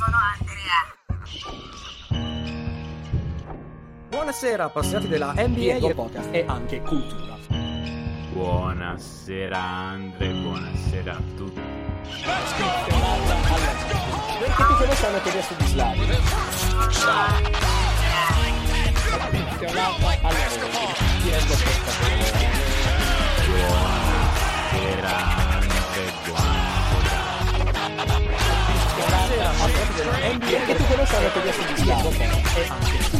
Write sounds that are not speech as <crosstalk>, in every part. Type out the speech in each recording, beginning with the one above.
sono Andrea. Buonasera appassionati della NBA e Podcast. e anche cultura. Buonasera Andre, buonasera a tutti. Perché tu conosci una teoria su di Slavi? Podcast. Buonasera Andre, buonasera. NBA Perché tu conosci teoria su di Slavi? e anche.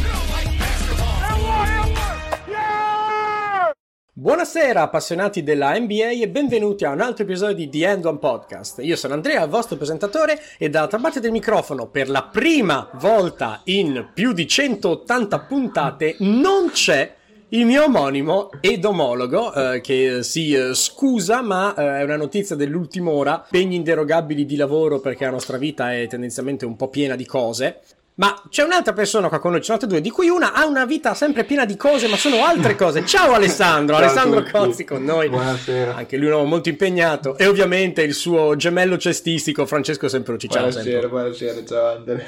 Buonasera appassionati della NBA e benvenuti a un altro episodio di The End One Podcast. Io sono Andrea, il vostro presentatore e dall'altra parte del microfono per la prima volta in più di 180 puntate non c'è il mio omonimo ed omologo eh, che si eh, scusa ma eh, è una notizia dell'ultima ora, impegni inderogabili di lavoro perché la nostra vita è tendenzialmente un po' piena di cose. Ma c'è un'altra persona qua con noi, sono altre due, di cui una ha una vita sempre piena di cose, ma sono altre cose. Ciao <laughs> Alessandro, Ciao Alessandro. Cozzi con noi. Buonasera. Anche lui è un uomo molto impegnato. E ovviamente il suo gemello cestistico, Francesco Semproci. Ciao Buonasera, Sempro. buonasera, ciao Andre.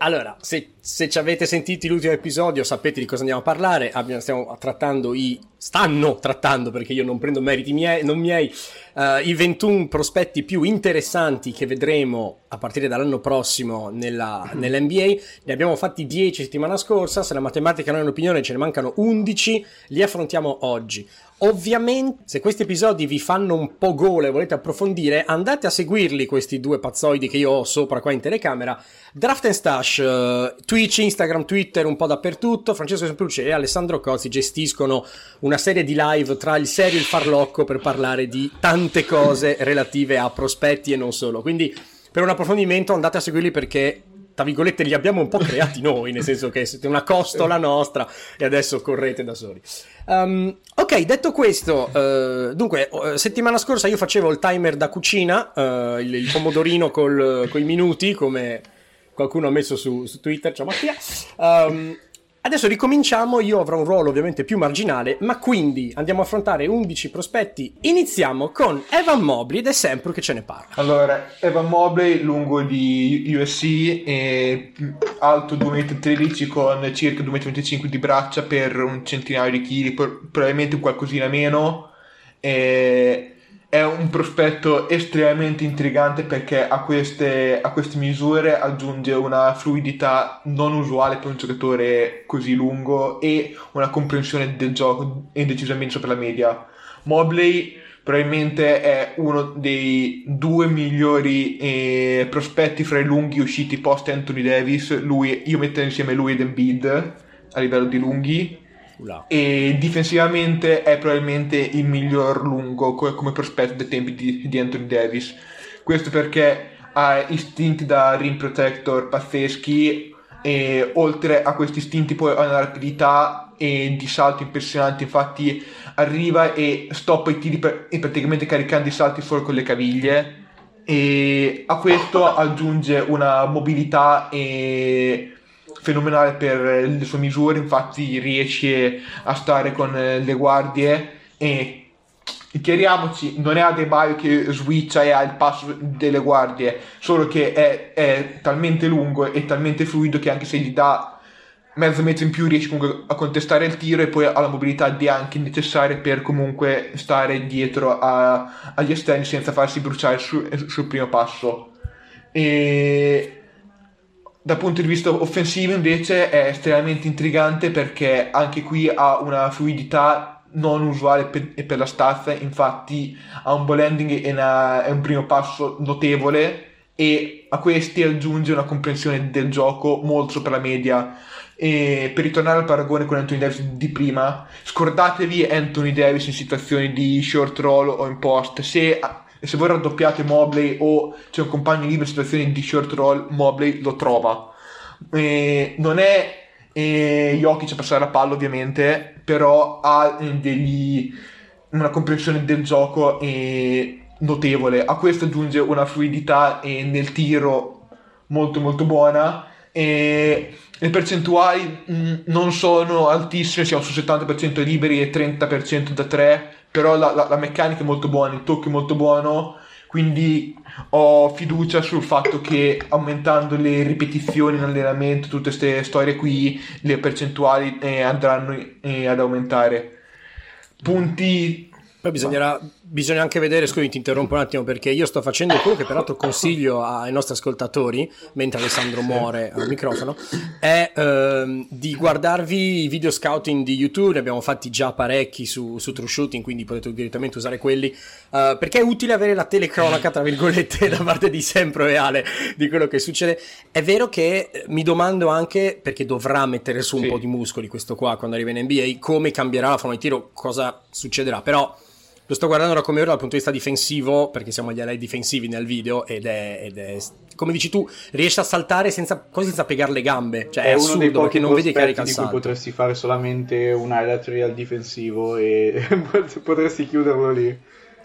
Allora, se, se ci avete sentito l'ultimo episodio sapete di cosa andiamo a parlare. Abbiamo- stiamo trattando i... stanno trattando, perché io non prendo meriti miei, non miei, eh, i 21 prospetti più interessanti che vedremo a partire dall'anno prossimo nella, nell'NBA. Ne abbiamo fatti 10 settimana scorsa, se la matematica non è un'opinione ce ne mancano 11, li affrontiamo oggi. Ovviamente, se questi episodi vi fanno un po' gola e volete approfondire, andate a seguirli questi due pazzoidi che io ho sopra qua in telecamera. Draft and Stash, eh, Twitch, Instagram, Twitter, un po' dappertutto. Francesco Sempruce e Alessandro Cozzi gestiscono una serie di live tra il serio e il farlocco per parlare di tante cose relative a prospetti e non solo. Quindi, per un approfondimento, andate a seguirli perché. Tra virgolette li abbiamo un po' creati noi, nel senso che siete una costola nostra e adesso correte da soli. Um, ok, detto questo, eh, dunque, eh, settimana scorsa io facevo il timer da cucina, eh, il, il pomodorino col, coi minuti, come qualcuno ha messo su, su Twitter, ciao Mattia. Um, adesso ricominciamo, io avrò un ruolo ovviamente più marginale, ma quindi andiamo a affrontare 11 prospetti. Iniziamo con Evan Mobley ed è sempre che ce ne parla. Allora, Evan Mobley, lungo di USC, e alto 2,13 m con circa 2,25 m di braccia per un centinaio di chili, pro- probabilmente qualcosina meno. E è un prospetto estremamente intrigante perché a queste, a queste misure aggiunge una fluidità non usuale per un giocatore così lungo e una comprensione del gioco decisamente sopra la media. Mobley probabilmente è uno dei due migliori eh, prospetti fra i lunghi usciti post Anthony Davis. Lui, io metto insieme lui ed Embiid a livello di lunghi. E difensivamente è probabilmente il miglior lungo co- come prospetto dei tempi di, di Anthony Davis. Questo perché ha istinti da rim protector pazzeschi e oltre a questi istinti poi ha una rapidità e di salto impressionante, infatti arriva e stoppa i tiri per- e praticamente caricando i salti solo con le caviglie. E a questo aggiunge una mobilità e fenomenale per le sue misure, infatti riesce a stare con eh, le guardie e chiariamoci, non è Adebayo che switcha e ha il passo delle guardie, solo che è, è talmente lungo e talmente fluido che anche se gli dà mezzo metro in più riesce comunque a contestare il tiro e poi ha la mobilità di anche necessaria per comunque stare dietro a- agli esterni senza farsi bruciare su- sul primo passo. E dal punto di vista offensivo invece è estremamente intrigante perché anche qui ha una fluidità non usuale per, per la stazza, infatti ha un ball handling e una- è un primo passo notevole e a questi aggiunge una comprensione del gioco molto sopra la media. E per ritornare al paragone con Anthony Davis di prima, scordatevi Anthony Davis in situazioni di short roll o in post. Se, se voi raddoppiate Mobley o c'è un compagno libero in situazioni di short roll, Mobley lo trova. E non è eh, Jokic a passare la palla ovviamente, però ha eh, degli, una comprensione del gioco notevole. A questo aggiunge una fluidità nel tiro molto molto buona. E le percentuali mh, non sono altissime, siamo sul 70% liberi e 30% da 3, però la, la- la meccanica è molto buona, il tocco è molto buono, Quindi ho fiducia sul fatto che aumentando le ripetizioni in allenamento, tutte queste storie qui, le percentuali eh, andranno eh, ad aumentare. Punti Poi bisognerà, bisogna anche vedere, scusami ti interrompo un attimo perché io sto facendo quello che peraltro consiglio ai nostri ascoltatori, mentre Alessandro muore al microfono, è ehm, di guardarvi i video scouting di YouTube, ne abbiamo fatti già parecchi su, su True Shooting, quindi potete direttamente usare quelli, eh, perché è utile avere la telecronaca, tra virgolette, <laughs> da parte di sempre reale di quello che succede. È vero che eh, mi domando anche, perché dovrà mettere su un Sì. po' di muscoli questo qua quando arriva in NBA, come cambierà la forma di tiro, cosa succederà, però... Lo sto guardando da come ora dal punto di vista difensivo, perché siamo agli alei difensivi nel video, ed è, ed è come dici tu, riesce a saltare senza, quasi senza piegare le gambe. Cioè, è, è uno dei assurdo perché pochi non vedi che prospetti il di cui potresti fare solamente un highlight reel difensivo e <laughs> potresti chiuderlo lì.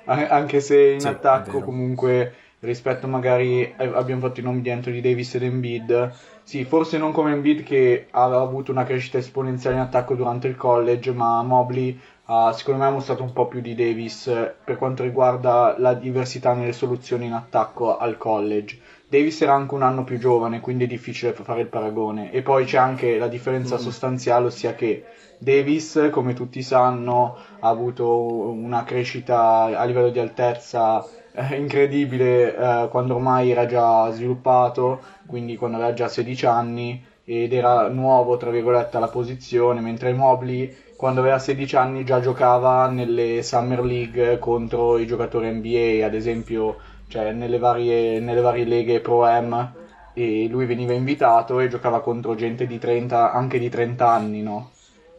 Anche se in Sì, attacco comunque rispetto magari eh, abbiamo fatto i nomi di Anthony Davis ed Embiid. Sì, forse non come Embiid che ha avuto una crescita esponenziale in attacco durante il college, ma Mobley ha secondo me ha mostrato un po' più di Davis eh, per quanto riguarda la diversità nelle soluzioni in attacco al college. Davis era anche un anno più giovane, quindi è difficile fare il paragone. E poi c'è anche la differenza sostanziale, ossia che Davis, come tutti sanno, ha avuto una crescita a livello di altezza eh, incredibile eh, quando ormai era già sviluppato, quindi quando aveva già 16 anni ed era nuovo, tra virgolette, alla posizione, mentre Mobley quando aveva 16 anni già giocava nelle Summer League contro i giocatori NBA, ad esempio cioè nelle varie, nelle varie leghe Pro-Am e lui veniva invitato e giocava contro gente di 30, anche di 30 anni, no?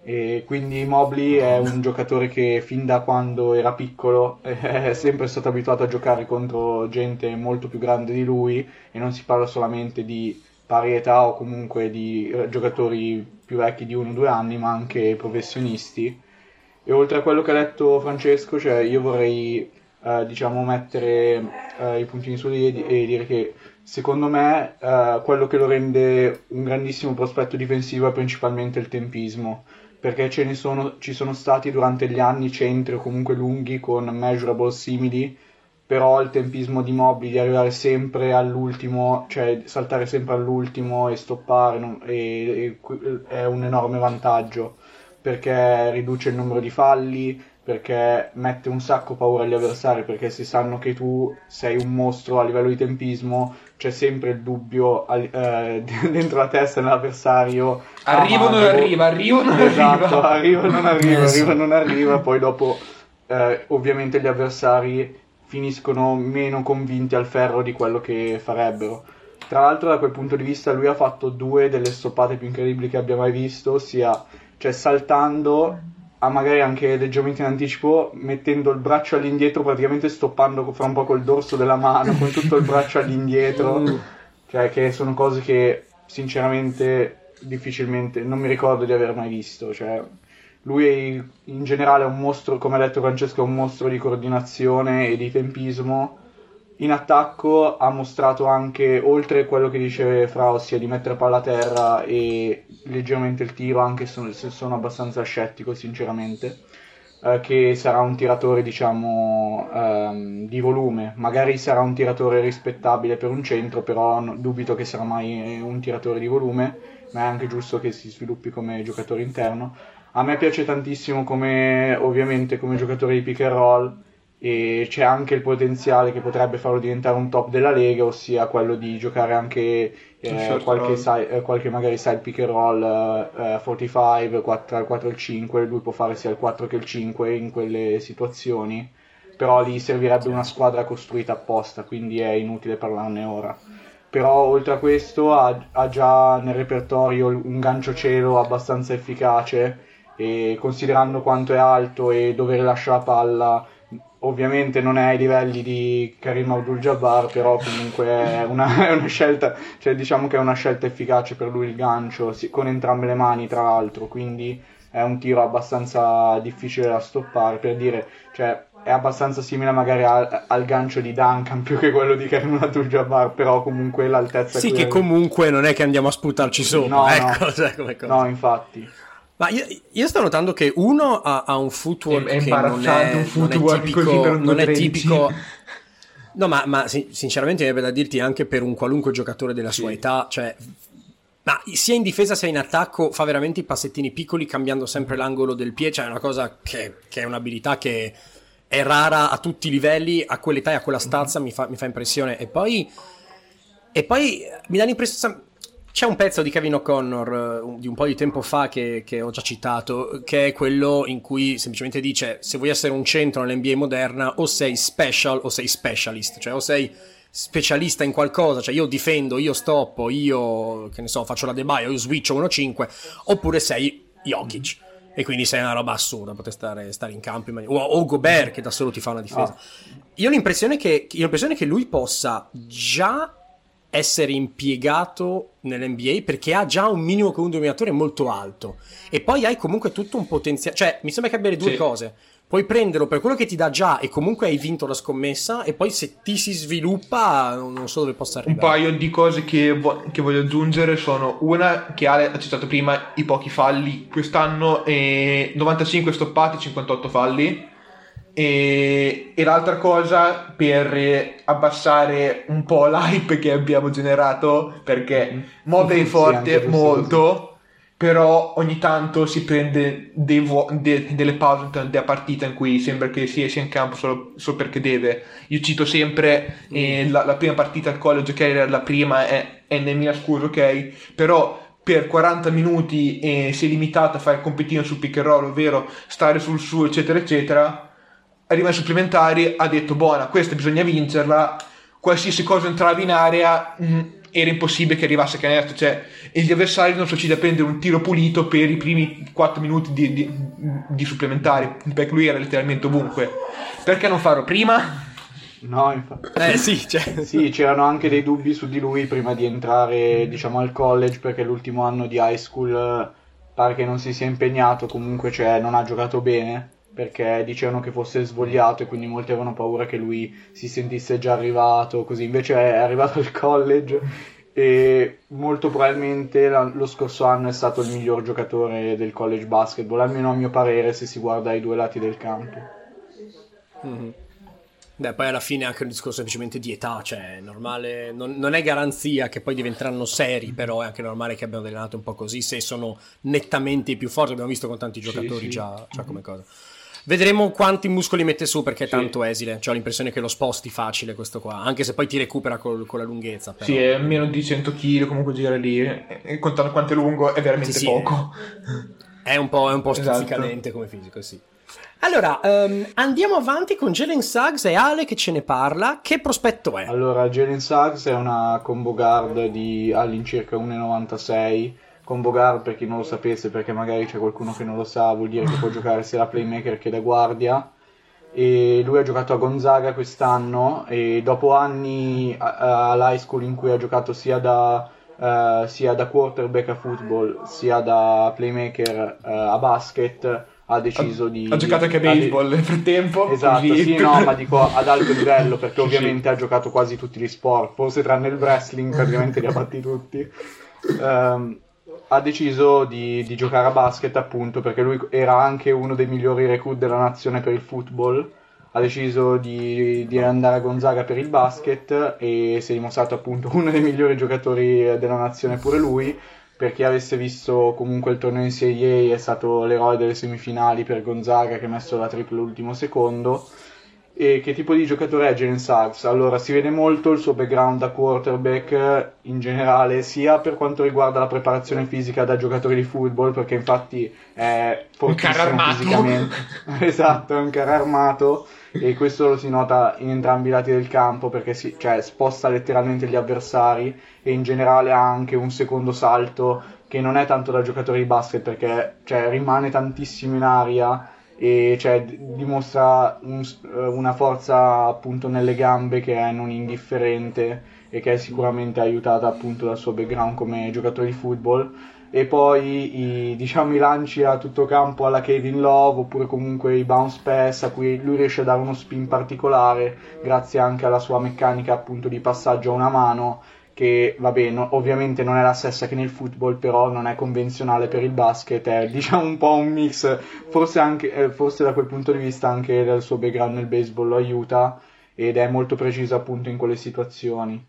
E quindi Mobley è un giocatore che fin da quando era piccolo <laughs> è sempre stato abituato a giocare contro gente molto più grande di lui e non si parla solamente di pari età o comunque di eh, giocatori più vecchi di uno o due anni, ma anche professionisti. E oltre a quello che ha detto Francesco, cioè io vorrei eh, diciamo mettere eh, i puntini su i e, e dire che secondo me eh, quello che lo rende un grandissimo prospetto difensivo è principalmente il tempismo perché ce ne sono, ci sono stati durante gli anni centri o comunque lunghi con measurable simili, però il tempismo di Mobley di arrivare sempre all'ultimo, cioè saltare sempre all'ultimo e stoppare non- e- e è un enorme vantaggio perché riduce il numero di falli, perché mette un sacco paura agli avversari, perché se sanno che tu sei un mostro a livello di tempismo, c'è sempre il dubbio al- eh, <laughs> dentro la testa dell'avversario. Arrivo o non arriva, arrivo o non Esatto, arriva. arriva o non arriva, arriva o non arriva, poi dopo eh, ovviamente gli avversari finiscono meno convinti al ferro di quello che farebbero. Tra l'altro da quel punto di vista lui ha fatto due delle stoppate più incredibili che abbia mai visto, ossia cioè saltando a magari anche leggermente in anticipo, mettendo il braccio all'indietro, praticamente stoppando fra un po' col dorso della mano, con tutto il braccio all'indietro, <laughs> cioè che sono cose che sinceramente difficilmente non mi ricordo di aver mai visto, cioè lui in generale è un mostro, come ha detto Francesco, è un mostro di coordinazione e di tempismo. In attacco ha mostrato anche, oltre a quello che dice Fra, ossia di mettere palla a terra e leggermente il tiro, anche se sono abbastanza scettico sinceramente, eh, che sarà un tiratore diciamo ehm, di volume. Magari sarà un tiratore rispettabile per un centro, però no- dubito che sarà mai un tiratore di volume, ma è anche giusto che si sviluppi come giocatore interno. A me piace tantissimo come, ovviamente, come giocatore di pick and roll e c'è anche il potenziale che potrebbe farlo diventare un top della Lega, ossia quello di giocare anche eh, qualche, side- eh, qualche magari side pick and roll eh, eh, 45, 4, tra il 4 e il 5, lui può fare sia il 4 che il 5 in quelle situazioni, però lì servirebbe una squadra costruita apposta, quindi è inutile parlarne ora. Però oltre a questo ha, ha già nel repertorio un gancio cielo abbastanza efficace e considerando quanto è alto e dove rilascia la palla, ovviamente non è ai livelli di Karim Abdul-Jabbar, però comunque è una, <laughs> è una scelta, cioè diciamo che è una scelta efficace per lui il gancio, con entrambe le mani tra l'altro, quindi è un tiro abbastanza difficile da stoppare, per dire, cioè è abbastanza simile magari al, al gancio di Duncan <laughs> più che quello di Karim Abdul-Jabbar, però comunque l'altezza Sì, che comunque non è che andiamo a sputarci sopra, No, <laughs> ecco, no. cioè. No, infatti. Ma io, io sto notando che uno ha, ha un footwork È- è che non è, un non è footwork tipico, non è 2'13. tipico <laughs> No, ma, ma sin- sinceramente mi viene da dirti anche per un qualunque giocatore della sua Sì. età, cioè, ma sia in difesa sia in attacco fa veramente i passettini piccoli cambiando sempre l'angolo del piede, cioè è una cosa che, che è un'abilità che è rara a tutti i livelli, a quell'età e a quella stazza mi fa, mi fa impressione. E poi, e poi mi dà l'impressione... C'è un pezzo di Kevin O'Connor eh, di un po' di tempo fa che, che ho già citato, che è quello in cui semplicemente dice se vuoi essere un centro nell'NBA moderna o sei special o sei specialist, cioè o sei specialista in qualcosa, cioè io difendo, io stoppo, io che ne so, faccio la debaio, io switcho 1-5, oppure sei Jokic. E quindi sei una roba assurda, poter stare, stare in campo in maniera... O, o Gobert che da solo ti fa una difesa. Io ho l'impressione che, io ho l'impressione che lui possa già essere impiegato nell'NBA perché ha già un minimo con un dominatore molto alto e poi hai comunque tutto un potenziale cioè mi sembra che abbia le due Sì. cose puoi prenderlo per quello che ti dà già e comunque hai vinto la scommessa e poi se ti si sviluppa non so dove possa Un arrivare paio di cose che, vo- che voglio aggiungere sono una che Ale ha citato prima, i pochi falli quest'anno, e 95 stoppati, 58 falli. E, e l'altra cosa per abbassare un po' l'hype che abbiamo generato, perché Mobley è Sì, forte molto, però ogni tanto si prende dei vuo- de- delle pause della partita in cui sembra che sia, sia in campo solo, solo perché deve. Io cito sempre eh, la, la prima partita al college, che era la prima, è, è nel mia scusa, ok? Però per 40 minuti eh, si è limitato a fare il compitino sul pick and roll, ovvero stare sul suo, eccetera, eccetera. Arriva ai supplementari, ha detto, buona, questa bisogna vincerla, qualsiasi cosa entrava in area mh, era impossibile che arrivasse canestro, cioè e gli avversari non sono riusciti a prendere un tiro pulito per i primi 4 minuti di, di- di supplementari, perché lui era letteralmente ovunque. Perché non farlo prima? No, infatti. eh sì cioè Sì, c'erano anche dei dubbi su di lui prima di entrare, diciamo, al college, perché l'ultimo anno di high school eh, pare che non si sia impegnato, comunque cioè, non ha giocato bene, perché dicevano che fosse svogliato e quindi molti avevano paura che lui si sentisse già arrivato, così invece è arrivato al college e molto probabilmente lo scorso anno è stato il miglior giocatore del college basketball, almeno a mio parere se si guarda ai due lati del campo. Beh, poi alla fine anche un discorso semplicemente di età, cioè è normale, non, non è garanzia che poi diventeranno seri, però è anche normale che abbiano delle annate un po' così, se sono nettamente i più forti, abbiamo visto con tanti giocatori sì. Già, già come cosa. Vedremo quanti muscoli mette su perché è Sì. tanto esile, cioè ho l'impressione che lo sposti facile questo qua, anche se poi ti recupera col- con la lunghezza. Però. Sì, è meno di 100 kg, comunque gira lì, e, e contando quanto è lungo è veramente Sì, sì, poco. È un po', è un po' Esatto. stuzzicadente come fisico, sì. Allora, ehm, andiamo avanti con Jalen Suggs e Ale che ce ne parla. Che prospetto è? Allora, Jalen Suggs è una combo guard di all'incirca 1,96. Combo guard, per chi non lo sapesse, perché magari c'è qualcuno che non lo sa, vuol dire che può giocare sia da playmaker che da guardia. E lui ha giocato a Gonzaga quest'anno e dopo anni all'high school in cui ha giocato sia da, eh, sia da quarterback a football sia da playmaker eh, a basket ha deciso di... Ha giocato anche a ha baseball nel frattempo. Esatto, così. sì, no, ma dico <laughs> ad alto livello perché ovviamente ha giocato quasi tutti gli sport, forse tranne il wrestling, praticamente li ha fatti tutti. Ehm, ha deciso di, di giocare a basket appunto perché lui era anche uno dei migliori recruit della nazione per il football. Ha deciso di, di andare a Gonzaga per il basket e si è dimostrato appunto <laughs> uno dei migliori giocatori della nazione pure lui. Per chi avesse visto comunque il torneo NCAA è stato l'eroe delle semifinali per Gonzaga che ha messo la tripla all'ultimo secondo. E che tipo di giocatore è Jalen Suggs? Allora, si vede molto il suo background da quarterback eh, in generale, sia per quanto riguarda la preparazione fisica da giocatore di football, perché infatti è fortissimo fisicamente. <laughs> esatto, è un carro armato e questo lo si nota in entrambi i lati del campo perché si, cioè, sposta letteralmente gli avversari e in generale ha anche un secondo salto che non è tanto da giocatore di basket perché cioè, rimane tantissimo in aria e cioè, dimostra un- una forza appunto nelle gambe che è non indifferente e che è sicuramente aiutata appunto dal suo background come giocatore di football. E poi i, diciamo, i lanci a tutto campo alla Kevin Love oppure comunque i bounce pass a cui lui riesce a dare uno spin particolare grazie anche alla sua meccanica appunto di passaggio a una mano che vabbè no- ovviamente non è la stessa che nel football però non è convenzionale per il basket è diciamo un po' un mix forse anche eh, forse da quel punto di vista anche il suo background nel baseball lo aiuta ed è molto preciso appunto in quelle situazioni.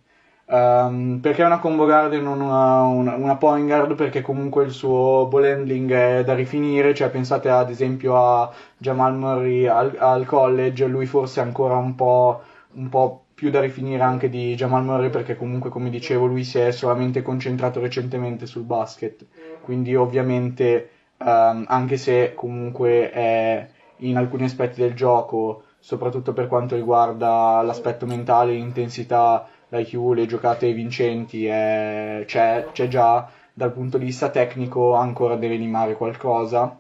Ehm, perché una combo guard e non una, una, una point guard? Perché comunque il suo ball handling è da rifinire, cioè pensate ad esempio a Jamal Murray al, al college, lui forse è ancora un po', un po' più da rifinire anche di Jamal Murray perché comunque come dicevo lui si è solamente concentrato recentemente sul basket, quindi ovviamente ehm, anche se comunque è in alcuni aspetti del gioco, soprattutto per quanto riguarda l'aspetto mentale, l'intensità, l'IQ, le giocate vincenti, è- c'è, c'è già, dal punto di vista tecnico ancora deve limare qualcosa.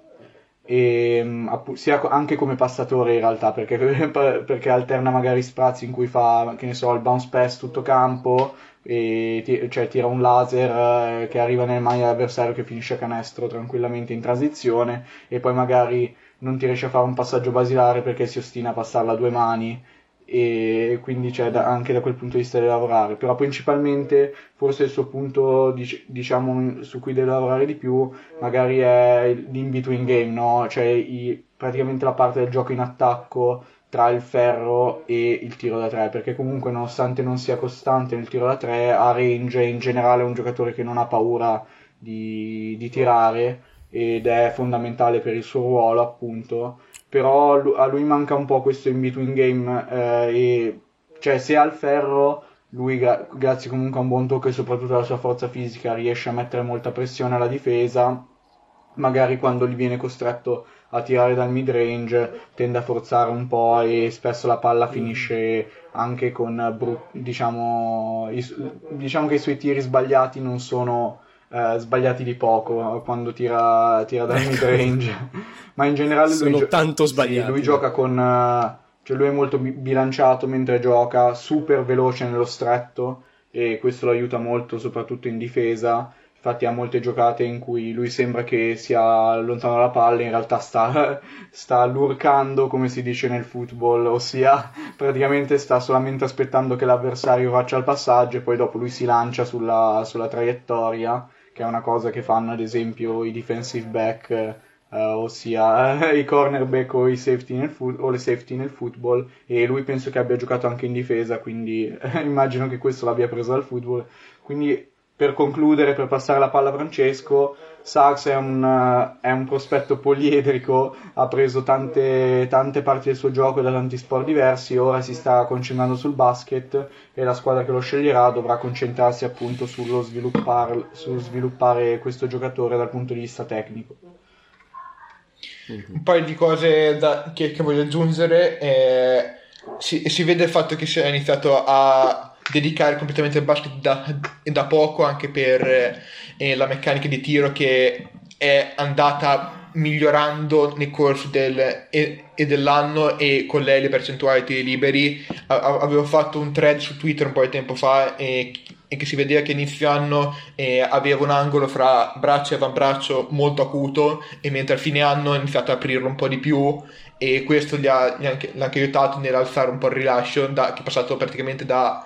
E, appu- sia anche come passatore in realtà perché, <laughs> perché alterna magari spazi in cui fa che ne so il bounce pass tutto campo e ti- cioè tira un laser eh, che arriva nel maglia dell'avversario che finisce a canestro tranquillamente in transizione e poi magari non ti riesce a fare un passaggio basilare perché si ostina a passarla a due mani e quindi c'è da- anche da quel punto di vista da lavorare però principalmente forse il suo punto dic- diciamo su cui deve lavorare di più magari è l'in between game no? cioè i- praticamente la parte del gioco in attacco tra il ferro e il tiro da tre perché comunque nonostante non sia costante nel tiro da tre ha range in generale è un giocatore che non ha paura di, di tirare ed è fondamentale per il suo ruolo appunto però a lui manca un po' questo in between game eh, e cioè se ha il ferro lui gra- grazie comunque a un buon tocco e soprattutto alla sua forza fisica riesce a mettere molta pressione alla difesa magari quando gli viene costretto a tirare dal mid range tende a forzare un po' e spesso la palla finisce anche con bru- diciamo, i diciamo che i suoi tiri sbagliati non sono eh, sbagliati di poco quando tira, tira dal mid range ma in generale lui, Sono gio- tanto sì, sbagliati. lui gioca con eh, cioè lui è molto bi- bilanciato mentre gioca super veloce nello stretto e questo lo aiuta molto soprattutto in difesa. Infatti ha molte giocate in cui lui sembra che sia lontano dalla palla, in realtà sta, <laughs> sta lurcando, come si dice nel football, ossia praticamente sta solamente aspettando che l'avversario faccia il passaggio e poi dopo lui si lancia sulla, sulla traiettoria, che è una cosa che fanno ad esempio i defensive back, eh, ossia <laughs> i cornerback o, i foot- o le safety nel football, e lui penso che abbia giocato anche in difesa, quindi <laughs> immagino che questo l'abbia preso dal football. Quindi per concludere, per passare la palla a Francesco, Sars è un, eh, è un prospetto poliedrico, ha preso tante, tante parti del suo gioco da tanti sport diversi, ora si sta concentrando sul basket e la squadra che lo sceglierà dovrà concentrarsi appunto sullo sviluppar- su sviluppare questo giocatore dal punto di vista tecnico. Un paio di cose da- che, che voglio aggiungere. eh, si, si vede il fatto che si è iniziato a dedicare completamente al basket da, da poco, anche per eh, la meccanica di tiro che è andata migliorando nel corso del, e, e dell'anno e con lei le percentuali tiri liberi. A- avevo fatto un thread su Twitter un po' di tempo fa e, e che si vedeva che inizio anno eh, aveva un angolo fra braccio e avambraccio molto acuto e mentre a fine anno ha iniziato ad aprirlo un po' di più e questo gli ha, gli ha anche, l'ha anche aiutato nell'alzare un po' il rilascio da- che è passato praticamente da,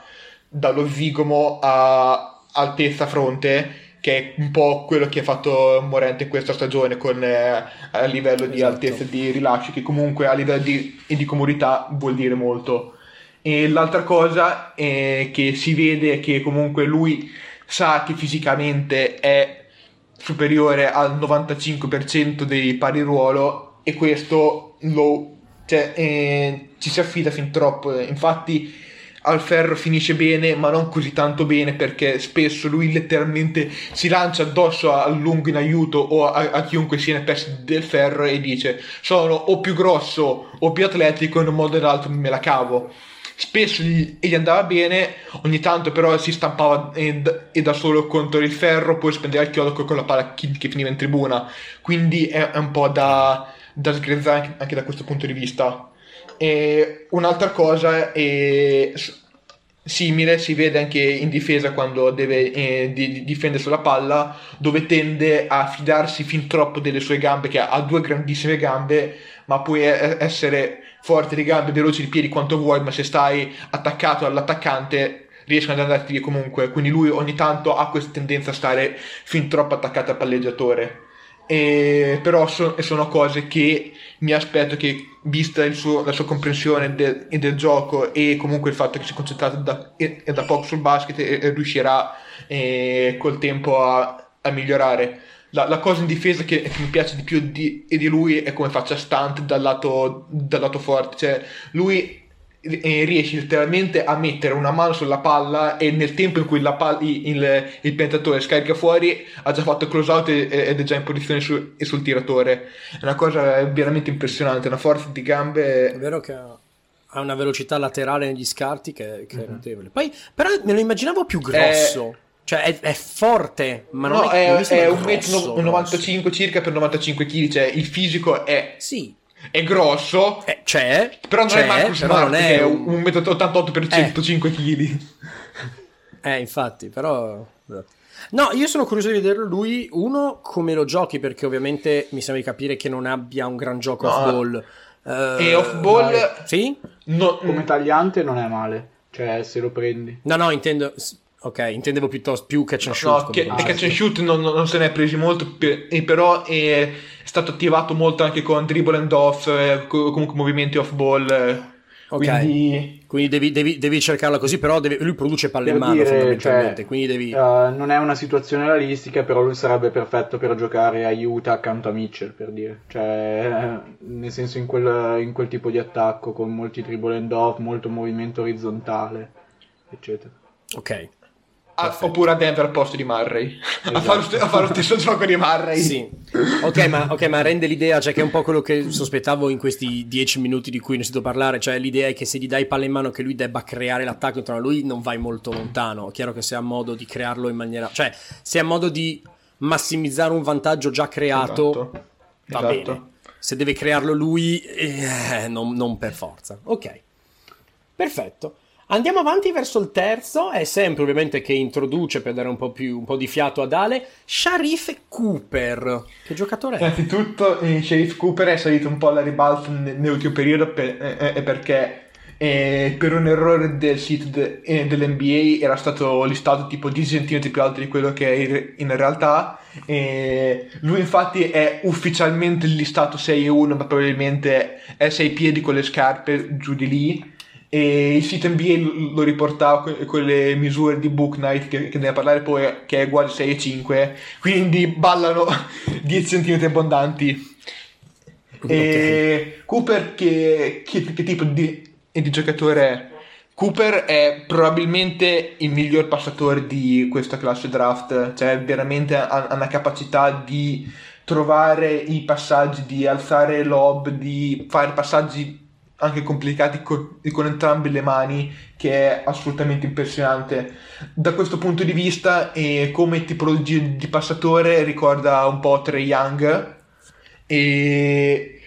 dallo zigomo a altezza fronte che è un po' quello che ha fatto Morente in questa stagione con, eh, a livello di Esatto. altezza di rilascio che comunque a livello di, di comodità vuol dire molto e l'altra cosa è che si vede che comunque lui sa che fisicamente è superiore al 95% dei pari ruolo e questo lo, cioè, eh, ci si affida fin troppo. Infatti al ferro finisce bene, ma non così tanto bene perché spesso lui letteralmente si lancia addosso al lungo in aiuto o a, a chiunque sia nei pezzi del ferro e dice sono o più grosso o più atletico in un modo o nell'altro me la cavo spesso gli, gli andava bene, ogni tanto però si stampava e, e da solo contro il ferro, poi spendeva il chiodo con la palla che, che finiva in tribuna. Quindi è, è un po' da, da sgrezzare anche, anche da questo punto di vista. E un'altra cosa è simile, si vede anche in difesa quando deve eh, di- di- difendere sulla palla, dove tende a fidarsi fin troppo delle sue gambe, che ha due grandissime gambe, ma puoi essere forte di gambe, veloce di piedi quanto vuoi, ma se stai attaccato all'attaccante riescono ad andarti via comunque. Quindi lui ogni tanto ha questa tendenza a stare fin troppo attaccato al palleggiatore. E, però so- sono cose che mi aspetto che, vista suo- la sua comprensione del, del gioco e comunque il fatto che si è concentrato da, e- da poco sul basket, e- e riuscirà eh, col tempo a, a migliorare. La, la cosa in difesa che, che mi piace di più di, di lui è come faccia stunt dal lato, dal lato forte, cioè lui eh, riesce letteralmente a mettere una mano sulla palla e nel tempo in cui la palla, il, il pentatore scarica fuori ha già fatto il close out ed è già in posizione su- e sul tiratore è una cosa veramente impressionante una forza di È gambe vero che ha una velocità laterale negli scarti che, che è notevole. Poi, però me lo immaginavo più grosso. Cioè, è, è forte, ma non no, è, è, è un metro grosso. 95 circa per 95 kg cioè il fisico è, Sì, è grosso eh, c'è. però non c'è, è Marcus però Smart non è un- un 1,88 per Eh. 105 kg Eh, infatti, però... No, io sono curioso di vederlo lui, uno, come lo giochi, perché ovviamente mi sembra di capire che non abbia un gran gioco No. off ball. Eh, e off ball dai. Sì? no, Come tagliante non è male, cioè se lo prendi. No, no, intendo... Ok, intendevo piuttosto più catch and shoot. No, come che, catch and shoot non, non- se ne è presi molto, per- e però è stato attivato molto anche con dribble and off, eh, co- comunque movimenti off ball. eh, Ok. Quindi Quindi devi, devi- devi cercarla così, però deve- lui produce palle in mano dire, fondamentalmente, cioè, quindi devi... eh, non è una situazione realistica, però lui sarebbe perfetto per giocare a Utah accanto a Mitchell, per dire. Cioè, eh, nel senso in quel, in quel tipo di attacco, con molti dribble and off, molto movimento orizzontale, eccetera. Ok. A- oppure a Denver al posto di Murray. A, fare lo st- a fare lo stesso <laughs> gioco di Murray. Sì, ok ma, ok, ma rende l'idea, cioè che è un po' quello che sospettavo in questi dieci minuti di cui ne ho sentito parlare, cioè l'idea è che se gli dai palla in mano che lui debba creare l'attacco intorno a lui non vai molto lontano, è chiaro che se ha modo di crearlo in maniera, cioè se ha modo di massimizzare un vantaggio già creato, Esatto. va Esatto. bene, se deve crearlo lui, eh, non, non per forza, ok, perfetto. Andiamo avanti verso il terzo, è sempre ovviamente che introduce per dare un po', più, un po' di fiato ad Ale, Sharif Cooper. Che giocatore è? Innanzitutto, eh, Sheriff Cooper è salito un po' alla ribalta ne- nell'ultimo periodo per- eh, eh, perché per un errore del sito de- dell'NBA era stato listato tipo 10 cm più alto di quello che è in- realtà. Lui, infatti, è ufficialmente listato 6'1, ma probabilmente è 6 piedi con le scarpe giù di lì. E il sito NBA lo- riportava con, le misure di Book Night che, che ne parlare poi che è uguale 6,5 quindi ballano <laughs> 10 cm abbondanti e Cooper che, che- che tipo di, di giocatore è? Cooper è probabilmente il miglior passatore di questa classe draft cioè veramente ha, ha una capacità di trovare i passaggi di alzare lob di fare passaggi anche complicati co- con, entrambe le mani, che è assolutamente impressionante. Da questo punto di vista, e come tipologia di passatore, ricorda un po' Trey Young. E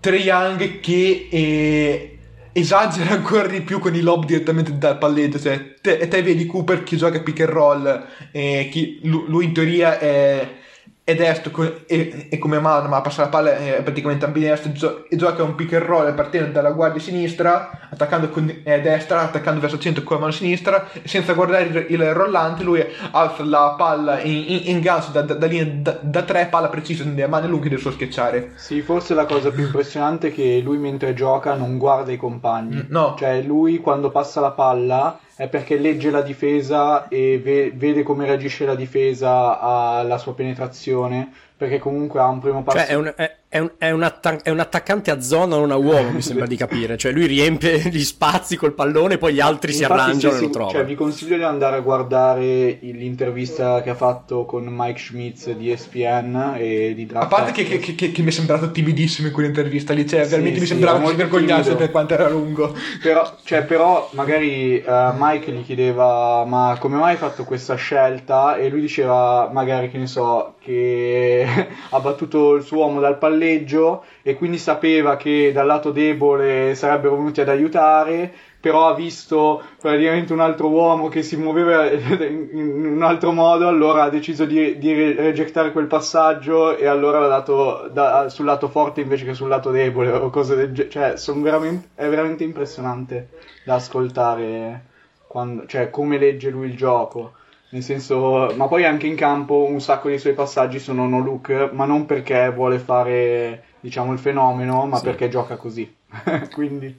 Trey Young che eh, esagera <laughs> ancora di più con i lob direttamente dal palletto. Cioè, te, te vedi Cooper che gioca pick and roll, e chi- lu- lui in teoria è è destro e, e come mano ma passa la palla è praticamente ambidestro gio- e gioca un pick and roll partendo dalla guardia sinistra attaccando con eh, destra attaccando verso il centro con la mano sinistra e senza guardare il, il rollante lui alza la palla in, in, in ganzo da, da, da, lì- da- da tre palla precisa nelle mani lunghe del suo schiacciare Sì, forse la cosa più impressionante è che lui mentre gioca non guarda i compagni. No. Cioè lui quando passa la palla è perché legge la difesa e ve- vede come reagisce la difesa alla sua penetrazione, perché comunque ha un primo passo. Cioè, è un, è- è un- è un atta- è un attaccante a zona, non a uomo, mi <laughs> sembra di capire. Cioè, lui riempie gli spazi col pallone, poi gli altri si Infatti, arrangiano se e lo si- trovano. Cioè, vi consiglio di andare a guardare l'intervista che ha fatto con Mike Schmitz di ESPN e di Draft a parte che, che- che- che mi è sembrato timidissimo in quell'intervista lì cioè Sì, veramente mi sì, sembrava che si molto vergognasse timido. per quanto era lungo Però, <laughs> cioè, però magari eh, Mike gli chiedeva ma come mai hai fatto questa scelta e lui diceva magari che ne so che ha battuto il suo uomo dal palleggio e quindi sapeva che dal lato debole sarebbero venuti ad aiutare però ha visto praticamente un altro uomo che si muoveva in un altro modo allora ha deciso di, di re- regettare quel passaggio e allora l'ha dato da- sul lato forte invece che sul lato debole o cose del genere cioè veramente, è veramente impressionante da ascoltare quando, cioè come legge lui il gioco Nel senso, ma poi anche in campo un sacco dei suoi passaggi sono no look, ma non perché vuole fare, diciamo, il fenomeno, ma Sì. perché gioca così. <laughs> Quindi,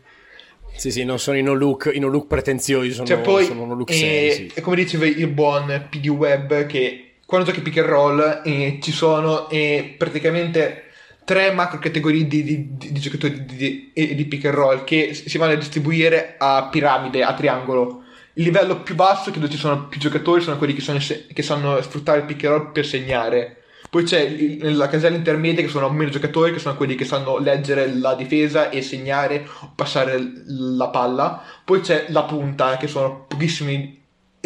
Sì, sì, non sono i no look, i no look pretenziosi, sono, Cioè, poi, sono no look eh, seri. sì. e come diceva il buon PD Web, che quando giochi pick and roll eh, ci sono eh, praticamente tre macro categorie di, di- di- di giocatori di, di- e di pick and roll che si vanno a distribuire a piramide, a triangolo. Il livello più basso, che dove ci sono più giocatori, sono quelli che, sono- che sanno sfruttare il pick and roll per segnare. Poi c'è il- la casella intermedia che sono meno giocatori, che sono quelli che sanno leggere la difesa e segnare o passare la palla. Poi c'è la punta, che sono pochissimi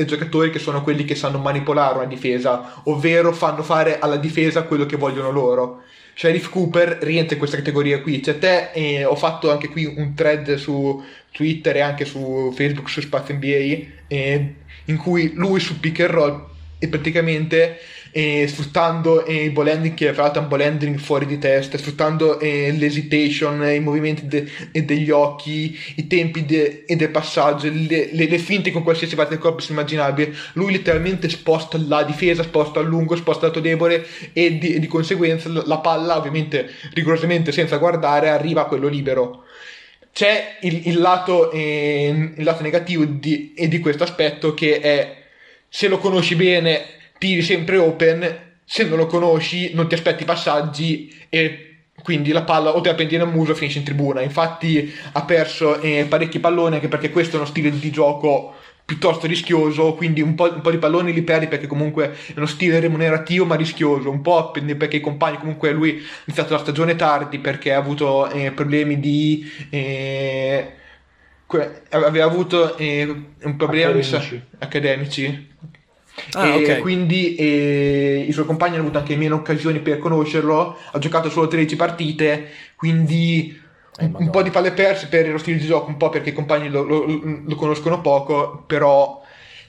giocatori che sono quelli che sanno manipolare una difesa, ovvero fanno fare alla difesa quello che vogliono loro. Sheriff Cooper rientra in questa categoria qui. C'è te, e ho fatto anche qui un thread su Twitter e anche su Facebook su Spazio NBA, eh, in cui lui su pick and roll e praticamente eh, sfruttando eh, il ball che fra è un ball fuori di testa sfruttando eh, l'hesitation i movimenti de- degli occhi i tempi de- e del passaggio le, le- le finte con qualsiasi parte del corpo immaginabile lui letteralmente sposta la difesa sposta a lungo sposta lato debole e di, di conseguenza la palla ovviamente rigorosamente senza guardare arriva a quello libero c'è il, il lato, eh, il lato negativo di, di questo aspetto che è se lo conosci bene tiri sempre open se non lo conosci non ti aspetti i passaggi e quindi la palla o te la prendi nel muso o finisce in tribuna. Infatti ha perso eh, parecchi palloni anche perché questo è uno stile di gioco piuttosto rischioso quindi un po', un po' di palloni li perdi perché comunque è uno stile remunerativo ma rischioso un po' perché i compagni comunque lui ha iniziato la stagione tardi perché ha avuto eh, problemi di eh, que- aveva avuto eh, un problema Accademici. accademici Ah, e ok. quindi eh, i suoi compagni hanno avuto anche meno occasioni per conoscerlo. Ha giocato solo 13 partite, quindi Eh, un, po' di palle perse per lo stile di gioco, un po' perché i compagni lo, lo- lo conoscono poco, però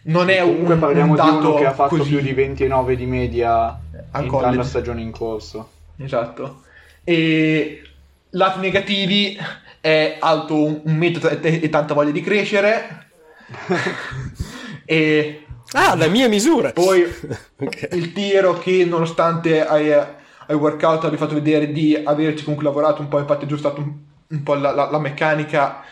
non è comunque un, parliamo un di dato uno che ha fatto così. più di 29 di media Al entrando college. a stagione in corso. Esatto. E lati negativi è alto un, un metro e, e tanta voglia di crescere. <laughs> e Ah, le mie misure! Poi <laughs> Ok. il tiro che nonostante ai, ai workout abbia fatto vedere di averci comunque lavorato un po', infatti è aggiustato un, un po' la, la- la meccanica.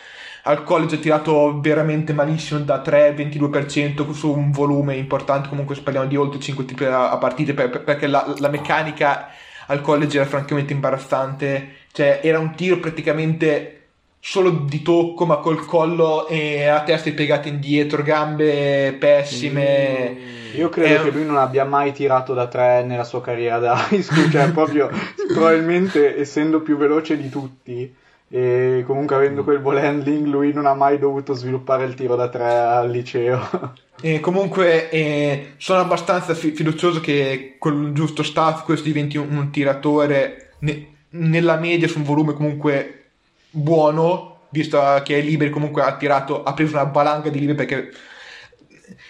Al college ha tirato veramente malissimo da 3-22% su un volume importante, comunque parliamo di oltre 5 tipi a, a partite per- per- perché la, la meccanica al college era francamente imbarazzante, cioè era un tiro praticamente solo di tocco ma col collo e a testa piegata indietro, gambe pessime. Io credo Eh, che lui non abbia mai tirato da 3 nella sua carriera da high school, cioè proprio <laughs> probabilmente essendo più veloce di tutti e comunque avendo quel ball handling, lui non ha mai dovuto sviluppare il tiro da 3 al liceo. <laughs> E comunque eh, sono abbastanza fi- fiducioso che con il giusto staff questo diventi un, un tiratore ne- nella media su un volume comunque buono, visto che è liberi comunque ha tirato, ha preso una valanga di liberi perché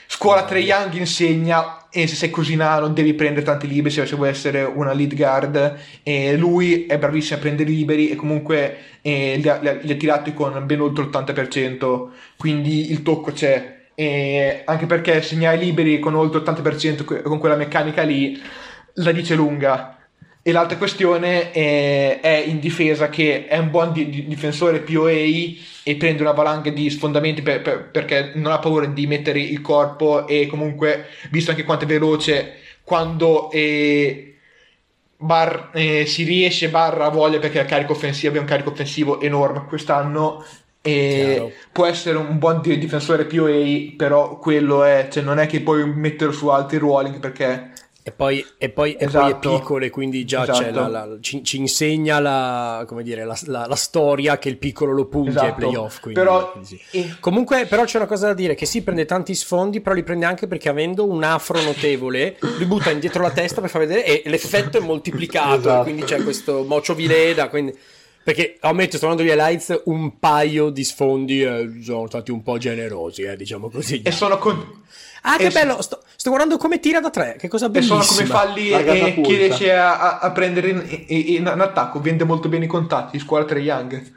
scuola Trae Young insegna e se sei così nano devi prendere tanti liberi se, vuoi essere una lead guard. E lui è bravissimo a prendere liberi e comunque eh, li, ha, li ha- tirati con ben oltre l'80% quindi il tocco c'è. E anche perché segnare liberi con oltre l'80% que- con quella meccanica lì la dice lunga e l'altra questione è, è in difesa che è un buon di- di- difensore POA e prende una valanga di sfondamenti per- per- perché non ha paura di mettere il corpo e comunque visto anche quanto è veloce quando eh, bar- eh, si riesce barra voglia perché il carico offensivo è un carico offensivo enorme quest'anno e può essere un buon di- difensore POA però quello è cioè non è che puoi metterlo su altri ruoli perché E poi, e poi, e poi è Esatto. piccolo e quindi già c'è Esatto. la- la- ci, ci insegna la, come dire, la, la- la storia che il piccolo lo punti ai Esatto. playoff. Quindi, Però- quindi sì. e- Comunque, però, c'è una cosa da dire: che si prende tanti sfondi, però li prende anche perché avendo un afro notevole, lui butta indietro la testa per far vedere e l'effetto è moltiplicato. Esatto. Quindi c'è questo mocio vileda. Quindi... Perché ammetto, sto guardando gli highlights, un paio di sfondi eh, sono stati un po' generosi, eh, diciamo così. e sono con- Ah, che e- bello! Sto, sto guardando come tira da tre, che cosa e bellissima. sono come falli La e catapulta. chi riesce a, a- a prendere in, in- in attacco vende molto bene i contatti scuola Trae Young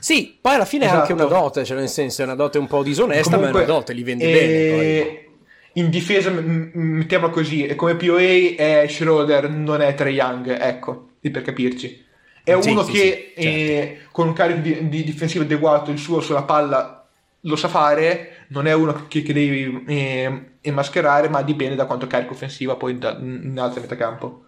Sì, poi alla fine è anche Esatto. una dote, cioè nel senso è una dote un po' disonesta, ma è Comunque, una dote, li vende eh, bene. Poi. in difesa, mettiamola così, e come POA è Schroeder, non è Trae Young, ecco, per capirci. È Sì, uno sì, che sì, certo. eh, con un carico di, di difensivo adeguato, il suo sulla palla lo sa fare, non è uno che, che devi eh, emascherare, ma dipende da quanto carico offensiva poi da, in alza metacampo.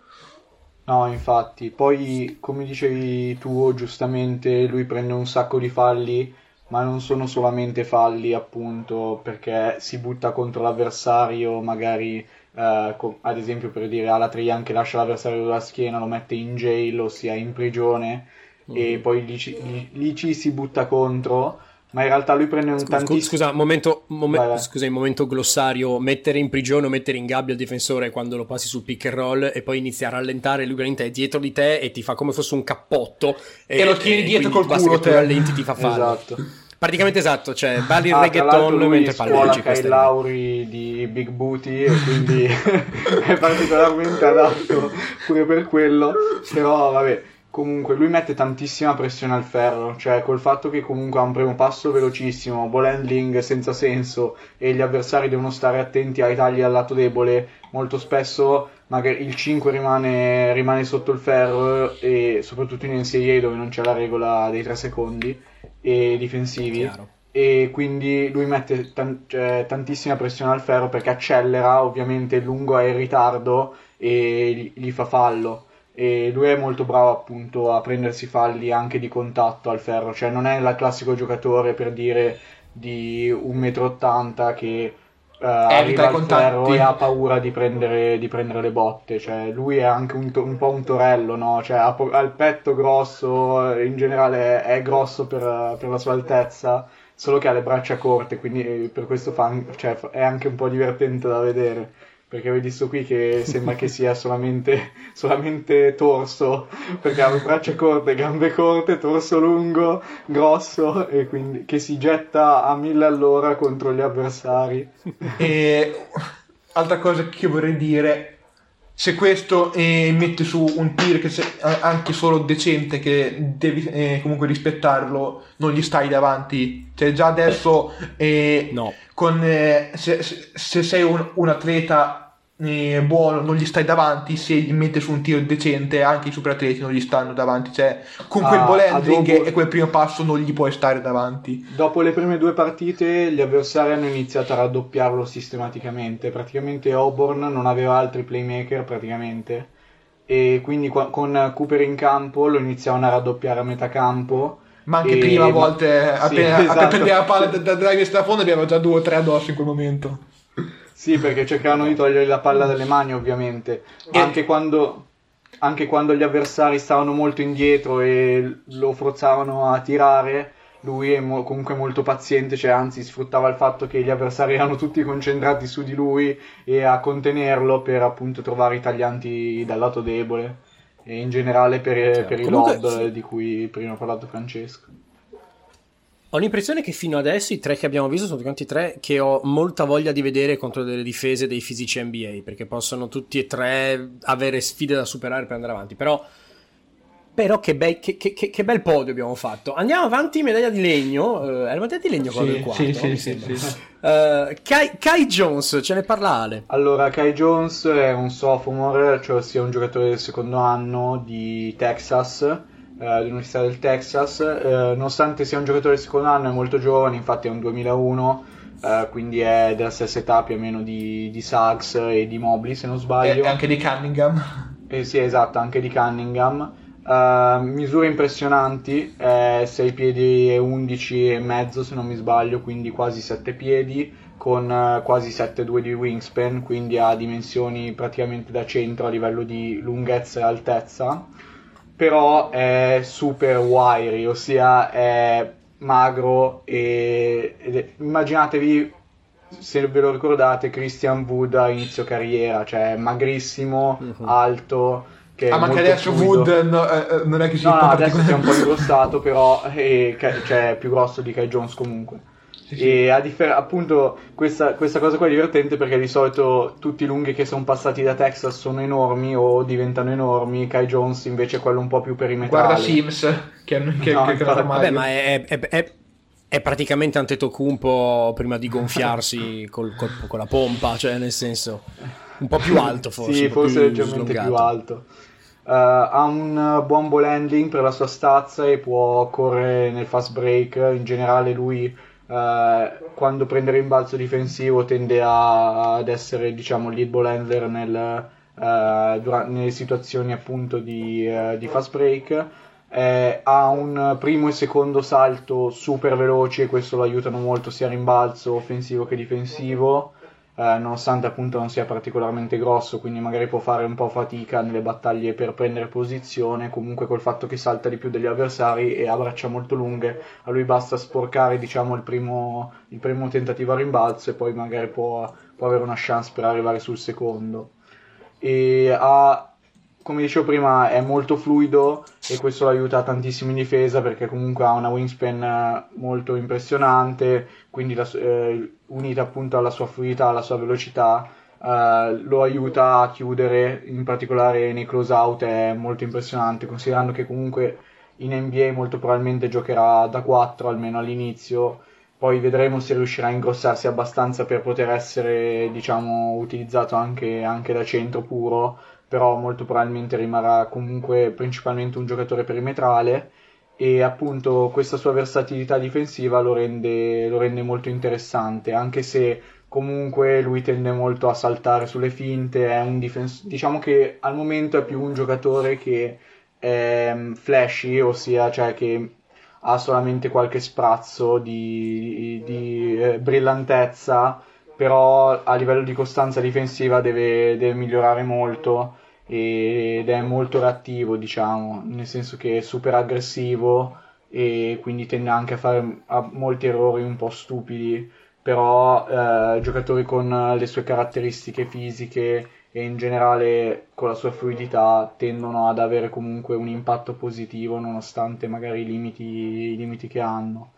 No, infatti, poi come dicevi tu, giustamente lui prende un sacco di falli, ma non sono solamente falli, appunto, perché si butta contro l'avversario, magari, eh, co- ad esempio per dire alla Trian che lascia l'avversario dalla schiena, lo mette in jail, ossia in prigione, e poi lì ci, lì- lì ci si butta contro, ma in realtà lui prende un Scusa, tantissimo... scusa, momento, Vai, vai. scusa, il momento glossario, mettere in prigione o mettere in gabbia il difensore quando lo passi sul pick and roll e poi inizia a rallentare, lui veramente è dietro di te e ti fa come fosse un cappotto E lo tieni dietro col basta culo, che tu te. rallenti ti fa fallo. Esatto. Praticamente esatto, cioè balli il Ah, reggaeton mentre palleggi Kyle questa Lauri di Big Booty e quindi <laughs> <laughs> è particolarmente adatto pure per quello però vabbè comunque lui mette tantissima pressione al ferro cioè col fatto che comunque ha un primo passo velocissimo ball handling senza senso e gli avversari devono stare attenti ai tagli dal lato debole molto spesso magari il 5 rimane, rimane sotto il ferro e soprattutto in NCAA dove non c'è la regola dei 3 secondi e difensivi Chiaro. e quindi lui mette tan- cioè, tantissima pressione al ferro perché accelera, ovviamente lungo è in ritardo e gli, gli fa fallo. E lui è molto bravo appunto a prendersi falli anche di contatto al ferro, cioè non è il classico giocatore per dire di 1,80 m che eh, arriva al contatti. ferro e ha paura di prendere, di prendere le botte, cioè lui è anche un, to- un po' un torello, no? Cioè ha, po- ha il petto grosso, in generale è, grosso per, per la sua altezza, solo che ha le braccia corte, quindi eh, per questo fa, cioè, è anche un po' divertente da vedere. Perché vedi sto qui che sembra che sia solamente, <laughs> solamente torso, perché ha braccia corte, gambe corte, torso lungo, grosso, e quindi che si getta a mille all'ora contro gli avversari. E altra cosa che vorrei dire, se questo eh, mette su un tir che se- eh, anche solo decente, che devi eh, comunque rispettarlo, non gli stai davanti. Cioè già adesso eh, No. con, eh, se, se- se sei un, un atleta eh, buono non gli stai davanti, se gli mette su un tiro decente anche i super atleti non gli stanno davanti. Cioè con quel Ah, ball handling dopo- e quel primo passo non gli puoi stare davanti. Dopo le prime due partite gli avversari hanno iniziato a raddoppiarlo sistematicamente, praticamente Auburn non aveva altri playmaker praticamente e quindi con Cooper in campo lo iniziavano a raddoppiare a metà campo. Ma anche E- prima a ma- volte, Sì, appena, esatto. appena prendeva la palla da, da drive da fondo, abbiamo già due o tre addosso in quel momento. Sì, perché cercavano di togliere la palla dalle mani, ovviamente. E- Anche quando, anche quando gli avversari stavano molto indietro e lo forzavano a tirare, lui è mo- comunque molto paziente, cioè anzi sfruttava il fatto che gli avversari <laughs> erano tutti concentrati su di lui e a contenerlo per appunto trovare i taglianti dal lato debole. E in generale per, per i Comunque- lob di cui prima ha parlato Francesco. Ho l'impressione che fino adesso i tre che abbiamo visto sono tutti quanti tre che ho molta voglia di vedere contro delle difese dei fisici NBA, perché possono tutti e tre avere sfide da superare per andare avanti. Però, però che, bei- che- che- che- che bel podio abbiamo fatto. Andiamo avanti, medaglia di legno. Eh, era medaglia di legno quello Sì, del quarto, sì, no? sì, Mi sì, sembra. sì. Eh, Kai, Kai Jones, ce ne parla Ale. Allora, Kai Jones è un sophomore, cioè ossia un giocatore del secondo anno di Texas, dell'Università del Texas. Eh, nonostante sia un giocatore del secondo anno, è molto giovane, infatti è un 2001, eh, quindi è della stessa età più o meno di, di Suggs e di Mobley, se non sbaglio. e anche di Cunningham. Eh, sì, esatto, anche di Cunningham. Eh, misure impressionanti, eh, 6 piedi e 11 e mezzo se non mi sbaglio, quindi quasi 7 piedi, con eh, quasi 7,2 di wingspan, quindi ha dimensioni praticamente da centro a livello di lunghezza e altezza. Però è super wiry, ossia è magro e ed è- immaginatevi se ve lo ricordate, Christian Wood a inizio carriera, cioè magrissimo, Mhm. alto, che Ah, ma anche molto adesso fluido. Wood no, eh, eh, non è che si No, no, adesso si è un po' ingrossato, però è, ca- cioè, è più grosso di Kai Jones comunque. E a differ- appunto questa, questa cosa qua è divertente perché di solito tutti i lunghi che sono passati da Texas sono enormi o diventano enormi, Kai Jones invece è quello un po' più perimetrale. Guarda Sims, che, che, No, che, era Vabbè, ma è, è- è- è praticamente Antetokounmpo prima di gonfiarsi <laughs> col, col, con la pompa, cioè nel senso un po' più alto forse. sì, forse più leggermente slungato. più alto. Eh, ha un buon ball handling per la sua stazza e può correre nel fast break. In generale lui eh, quando prende rimbalzo difensivo tende a- ad essere diciamo lead ball handler nel, eh, dura- nelle situazioni appunto di, eh, di fast break. Eh, ha un primo e secondo salto super veloci e questo lo aiutano molto sia rimbalzo offensivo che difensivo eh, nonostante appunto non sia particolarmente grosso, quindi magari può fare un po' fatica nelle battaglie per prendere posizione, comunque col fatto che salta di più degli avversari e ha braccia molto lunghe, a lui basta sporcare diciamo il primo, il primo tentativo a rimbalzo e poi magari può, può avere una chance per arrivare sul secondo. E ha come dicevo prima, è molto fluido e questo lo aiuta tantissimo in difesa perché comunque ha una wingspan eh, molto impressionante, quindi la eh, unita appunto alla sua fluidità, alla sua velocità, eh, lo aiuta a chiudere, in particolare nei close out è molto impressionante, considerando che comunque in NBA molto probabilmente giocherà da 4 almeno all'inizio. Poi vedremo se riuscirà a ingrossarsi abbastanza per poter essere, diciamo, utilizzato anche, anche da centro puro però molto probabilmente rimarrà comunque principalmente un giocatore perimetrale e appunto questa sua versatilità difensiva lo rende, lo rende molto interessante, anche se comunque lui tende molto a saltare sulle finte, è un difens- diciamo che al momento è più un giocatore che è mm, flashy, ossia cioè che ha solamente qualche sprazzo di, di, eh, brillantezza, però a livello di costanza difensiva deve, deve migliorare molto ed è molto reattivo, diciamo, nel senso che è super aggressivo e quindi tende anche a fare a molti errori un po' stupidi, però eh, giocatori con le sue caratteristiche fisiche e in generale con la sua fluidità tendono ad avere comunque un impatto positivo nonostante magari i limiti, i limiti che hanno.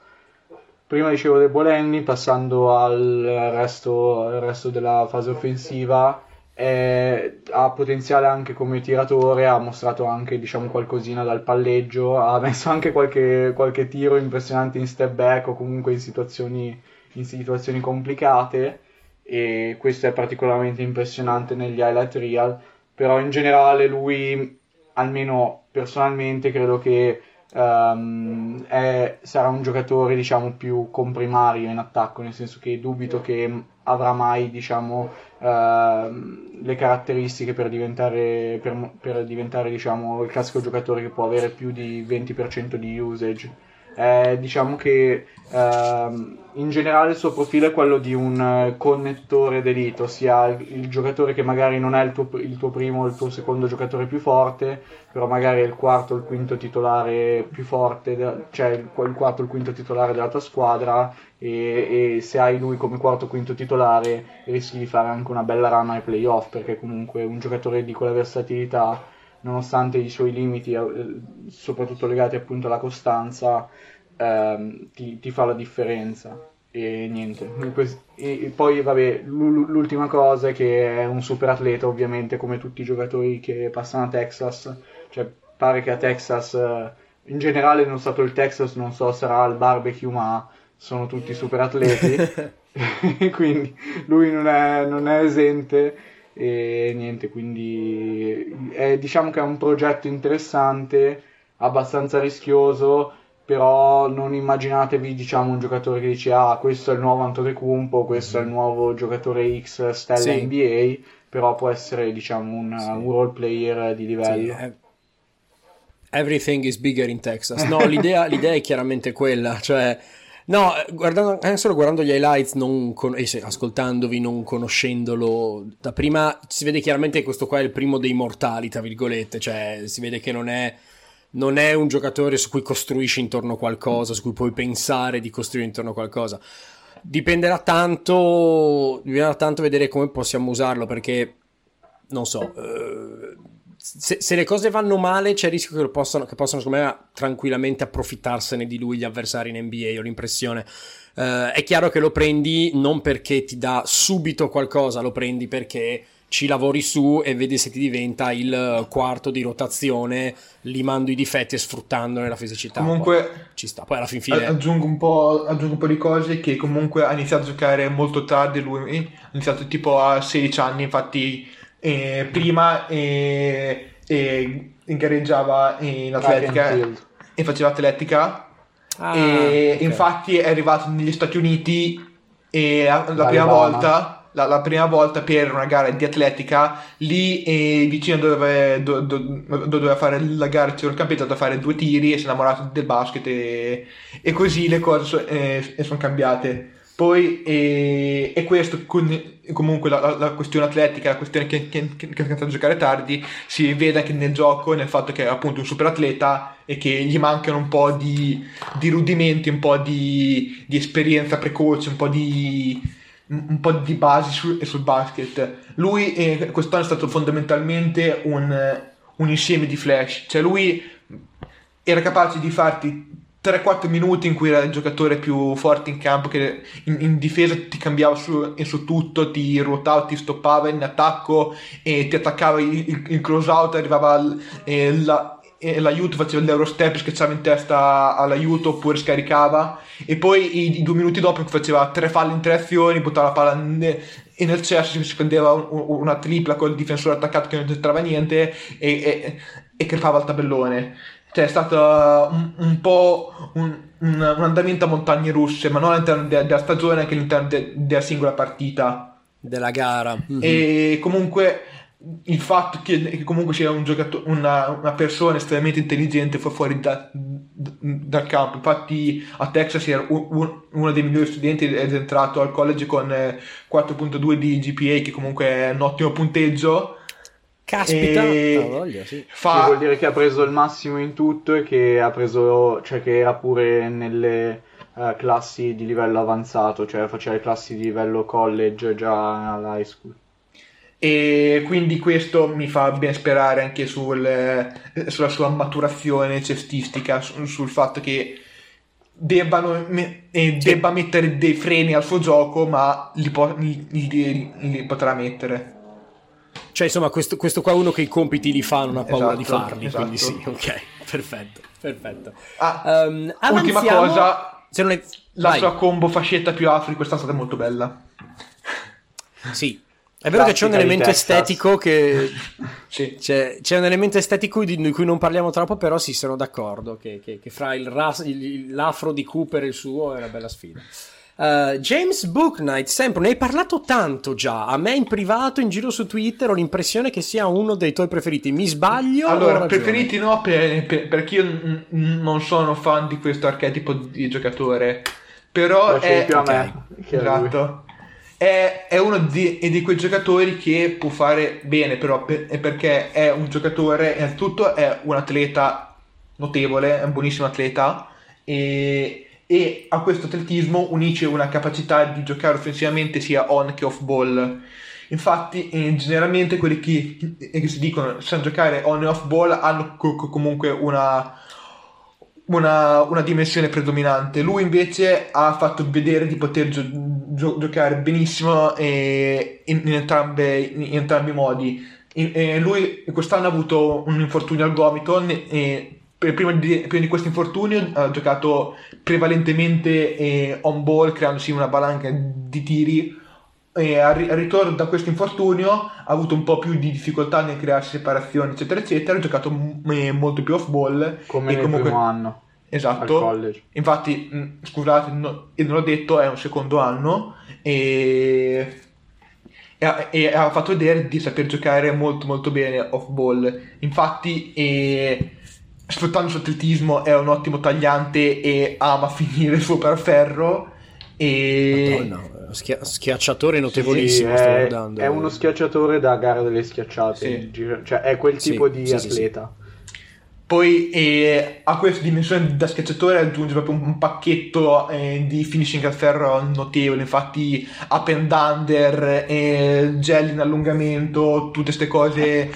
Prima dicevo del Bolenni, passando al resto, al resto della fase offensiva, eh, ha potenziale anche come tiratore, ha mostrato anche diciamo qualcosina dal palleggio, ha messo anche qualche, qualche tiro impressionante in step back o comunque in situazioni, in situazioni complicate. E questo è particolarmente impressionante negli highlight real, però in generale lui, almeno personalmente, credo che ehm, è- sarà un giocatore diciamo più comprimario in attacco, nel senso che dubito che avrà mai diciamo ehm, le caratteristiche per diventare, per, per diventare diciamo il classico giocatore che può avere più di 20% di usage. Eh, diciamo che ehm, in generale il suo profilo è quello di un eh, connettore d'elite, ossia il, il giocatore che magari non è il tuo, il tuo primo o il tuo secondo giocatore più forte, però magari è il quarto o il quinto titolare più forte, de- cioè il, il quarto o il quinto titolare della tua squadra e, e se hai lui come quarto o quinto titolare rischi di fare anche una bella run ai playoff perché comunque un giocatore di quella versatilità nonostante i suoi limiti, eh, soprattutto legati appunto alla costanza, ehm, ti, ti fa la differenza. E niente. E- poi, vabbè, l'u- l'ultima cosa è che è un super atleta, ovviamente, come tutti i giocatori che passano a Texas. Cioè, pare che a Texas, eh, in generale, non stato il Texas, non so, sarà il barbecue, ma sono tutti super atleti. <laughs> <laughs> quindi lui non è, non è esente e niente, quindi è- diciamo che è un progetto interessante, abbastanza rischioso, però non immaginatevi diciamo un giocatore che dice ah questo è il nuovo Antetokounmpo, questo è il nuovo giocatore X stella Sì. NBA, però può essere diciamo un, un role player di Sì, livello. eh, Everything is bigger in Texas. No, l'idea, l'idea è chiaramente quella, cioè... No, guardando, anche solo guardando gli highlights, non con- e ascoltandovi, non conoscendolo da prima, si vede chiaramente che questo qua è il primo dei mortali, tra virgolette, cioè si vede che non è, non è un giocatore su cui costruisci intorno a qualcosa, su cui puoi pensare di costruire intorno a qualcosa. Dipenderà tanto, dipenderà tanto vedere come possiamo usarlo, perché non so, eh, se, se le cose vanno male c'è il rischio che, lo possano, che possano, secondo me, tranquillamente approfittarsene di lui gli avversari in NBA, ho l'impressione. Eh, è chiaro che lo prendi non perché ti dà subito qualcosa, lo prendi perché ci lavori su e vedi se ti diventa il quarto di rotazione limando i difetti e sfruttandone la fisicità. Comunque Poi ci sta. Poi alla fin fine aggiungo un, po', aggiungo un po' di cose che comunque ha iniziato a giocare molto tardi lui, ha iniziato tipo a 16 anni, infatti eh, prima eh, eh, gareggiava in atletica e faceva atletica. Ah, e ok. infatti è arrivato negli Stati Uniti e la, la prima volta la, la prima volta per una gara di atletica lì eh, vicino dove, do- do- dove doveva fare la gara c'era un campetto da fare due tiri e si è innamorato del basket e, e così le cose so- eh, sono cambiate poi eh, e questo con- comunque la, la- la questione atletica la questione che, che, che, che a giocare tardi si vede anche nel gioco nel fatto che è appunto un super atleta e che gli mancano un po' di, di rudimenti un po' di, di esperienza precoce un po' di un po' di basi sul, sul basket. Lui eh, quest'anno è stato fondamentalmente un, un insieme di flash, cioè lui era capace di farti 3-4 minuti in cui era il giocatore più forte in campo che in, in difesa ti cambiava su, su tutto, ti ruotava, ti stoppava in attacco e ti attaccava il, il, close out, arrivava al- e la- e l'aiuto, faceva l'eurostep, schiacciava in testa all'aiuto oppure scaricava e poi i, i due minuti dopo faceva tre falli in tre azioni, buttava la palla ne- e nel cesso si prendeva un- una tripla col difensore attaccato che non c'entrava niente e, e, e crepava il tabellone. Cioè è stato un, un po' un, un- un andamento a montagne russe, ma non all'interno de- della stagione, anche all'interno de- della singola partita. della gara. Mhm. E comunque il fatto che, che comunque sia un giocatore, una, una persona estremamente intelligente fu- fuori da- d- dal campo. Infatti a Texas era un- un- uno dei migliori studenti ed è entrato al college con eh, 4.2 di GPA, che comunque è un ottimo punteggio. Caspita, E ha voglia, sì. Fa, vuol dire che ha preso il massimo in tutto e che ha preso, cioè che era pure nelle eh, classi di livello avanzato, cioè faceva le classi di livello college già all'high school. E quindi questo mi fa ben sperare anche sul, eh, sulla sua maturazione cestistica, su- sul fatto che debbano, me- eh, debba mettere dei freni al suo gioco, ma li, po- li- li- li potrà mettere. Cioè, insomma, questo, questo qua è uno che i compiti li fa, non ha paura di Esatto, farli. esatto. Quindi sì, ok, <laughs> perfetto, perfetto. Ah, Ehm, ultima cosa, Se non è... la Vai. sua combo fascetta più afri questa è stata molto bella. Sì. È vero che c'è un di elemento estetico che... <laughs> Sì. C'è, c'è un elemento estetico di, di cui non parliamo troppo, però sì, sono d'accordo che, che- che fra il ras- il- l'afro di Cooper e il suo è una bella sfida. Uh, James Booknight, sempre, ne hai parlato tanto già. A me in privato, in giro su Twitter, ho l'impressione che sia uno dei tuoi preferiti. Mi sbaglio? Allora, preferiti no, per- per- perché io n- n- non sono fan di questo archetipo di giocatore. Però è, più a ok, me esatto. È, è uno di, è di quei giocatori che può fare bene, però per- è perché è un giocatore, innanzitutto è un atleta notevole, è un buonissimo atleta e, e a questo atletismo unisce una capacità di giocare offensivamente sia on che off ball. Infatti, eh, generalmente quelli che, che si dicono sanno giocare on e off ball hanno co- co- comunque una, una, una dimensione predominante. Lui invece ha fatto vedere di poter gio- gio- giocare benissimo eh, in, in entrambe- in entrambi i modi. In- eh, lui quest'anno ha avuto un infortunio al gomito e prima di, prima di questo infortunio ha giocato prevalentemente eh, on ball creandosi una valanga di tiri. E al, al ritorno da questo infortunio ha avuto un po' più di difficoltà nel crearsi separazioni eccetera eccetera. Ha giocato m- eh, molto più off ball Come e nel comunque- primo anno esatto. infatti mh, scusate no- e non l'ho detto è un secondo anno e e ha, e ha fatto vedere di saper giocare molto molto bene off ball. Infatti eh, sfruttando il suo atletismo è un ottimo tagliante e ama <laughs> finire sopra il ferro e Madonna, schia- schiacciatore Sì, notevolissimo, è, sto guardando. è uno schiacciatore da gara delle schiacciate, Sì. Cioè è quel Sì, tipo di sì, sì, atleta. Poi eh, a questa dimensione da schiacciatore aggiunge proprio un, un pacchetto eh, di finishing al ferro notevole, infatti up and under, eh, gel in allungamento, tutte queste cose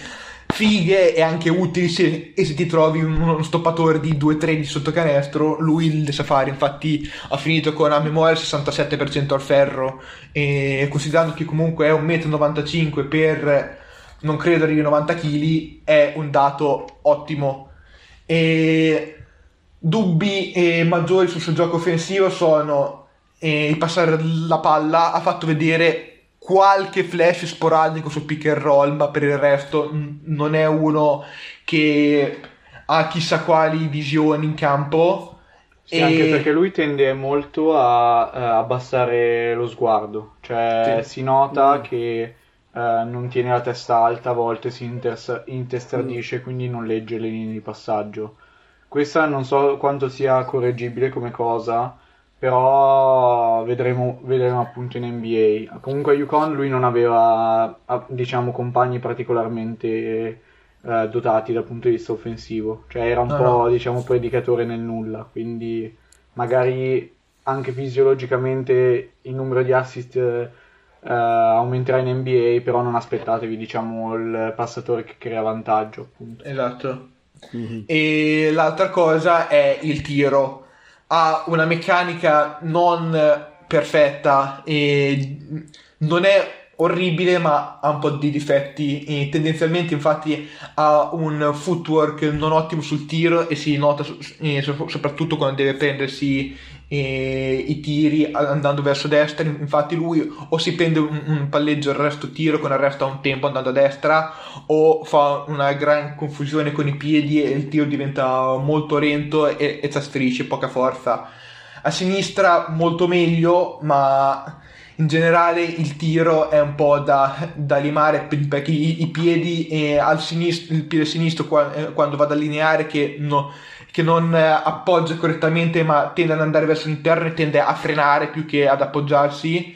fighe e anche utili se, e se ti trovi un- uno stoppatore di 2-3 di sotto canestro, lui le sa fare. Infatti ha finito con a memoria il 67% al ferro e considerando che comunque è 1,95 m per non credo arrivi a 90 kg è un dato ottimo. E dubbi eh, maggiori sul suo gioco offensivo sono eh, il passare la palla, ha fatto vedere qualche flash sporadico sul pick and roll, ma per il resto n- non è uno che ha chissà quali visioni in campo. Sì, anche perché lui tende molto a eh, abbassare lo sguardo, cioè Sì. si nota Mm. che eh, non tiene la testa alta, a volte si inters- intestardisce, quindi non legge le linee di passaggio. Questa non so quanto sia correggibile come cosa, però vedremo, vedremo appunto in NBA. Comunque a UConn lui non aveva, diciamo, compagni particolarmente eh, dotati dal punto di vista offensivo, cioè era un No, po', no. diciamo, predicatore nel nulla, quindi magari anche fisiologicamente il numero di assist eh, eh, aumenterà in NBA, però non aspettatevi, diciamo, il passatore che crea vantaggio, appunto. Esatto. Mhm. E l'altra cosa è il tiro. Ha una meccanica non perfetta e non è orribile, ma ha un po' di difetti. E tendenzialmente, infatti, ha un footwork non ottimo sul tiro e si nota so- so- soprattutto quando deve prendersi eh, i tiri andando verso destra. Infatti, lui o si prende un, un palleggio il resto tiro con il resto a un tempo andando a destra, o fa una gran confusione con i piedi e il tiro diventa molto lento e, e trasferisce poca forza. A sinistra molto meglio, ma in generale il tiro è un po' da, da limare per- perché i, i piedi eh, al sinistro, il piede sinistro eh, quando va ad allineare che, no- che non eh, appoggia correttamente ma tende ad andare verso l'interno e tende a frenare più che ad appoggiarsi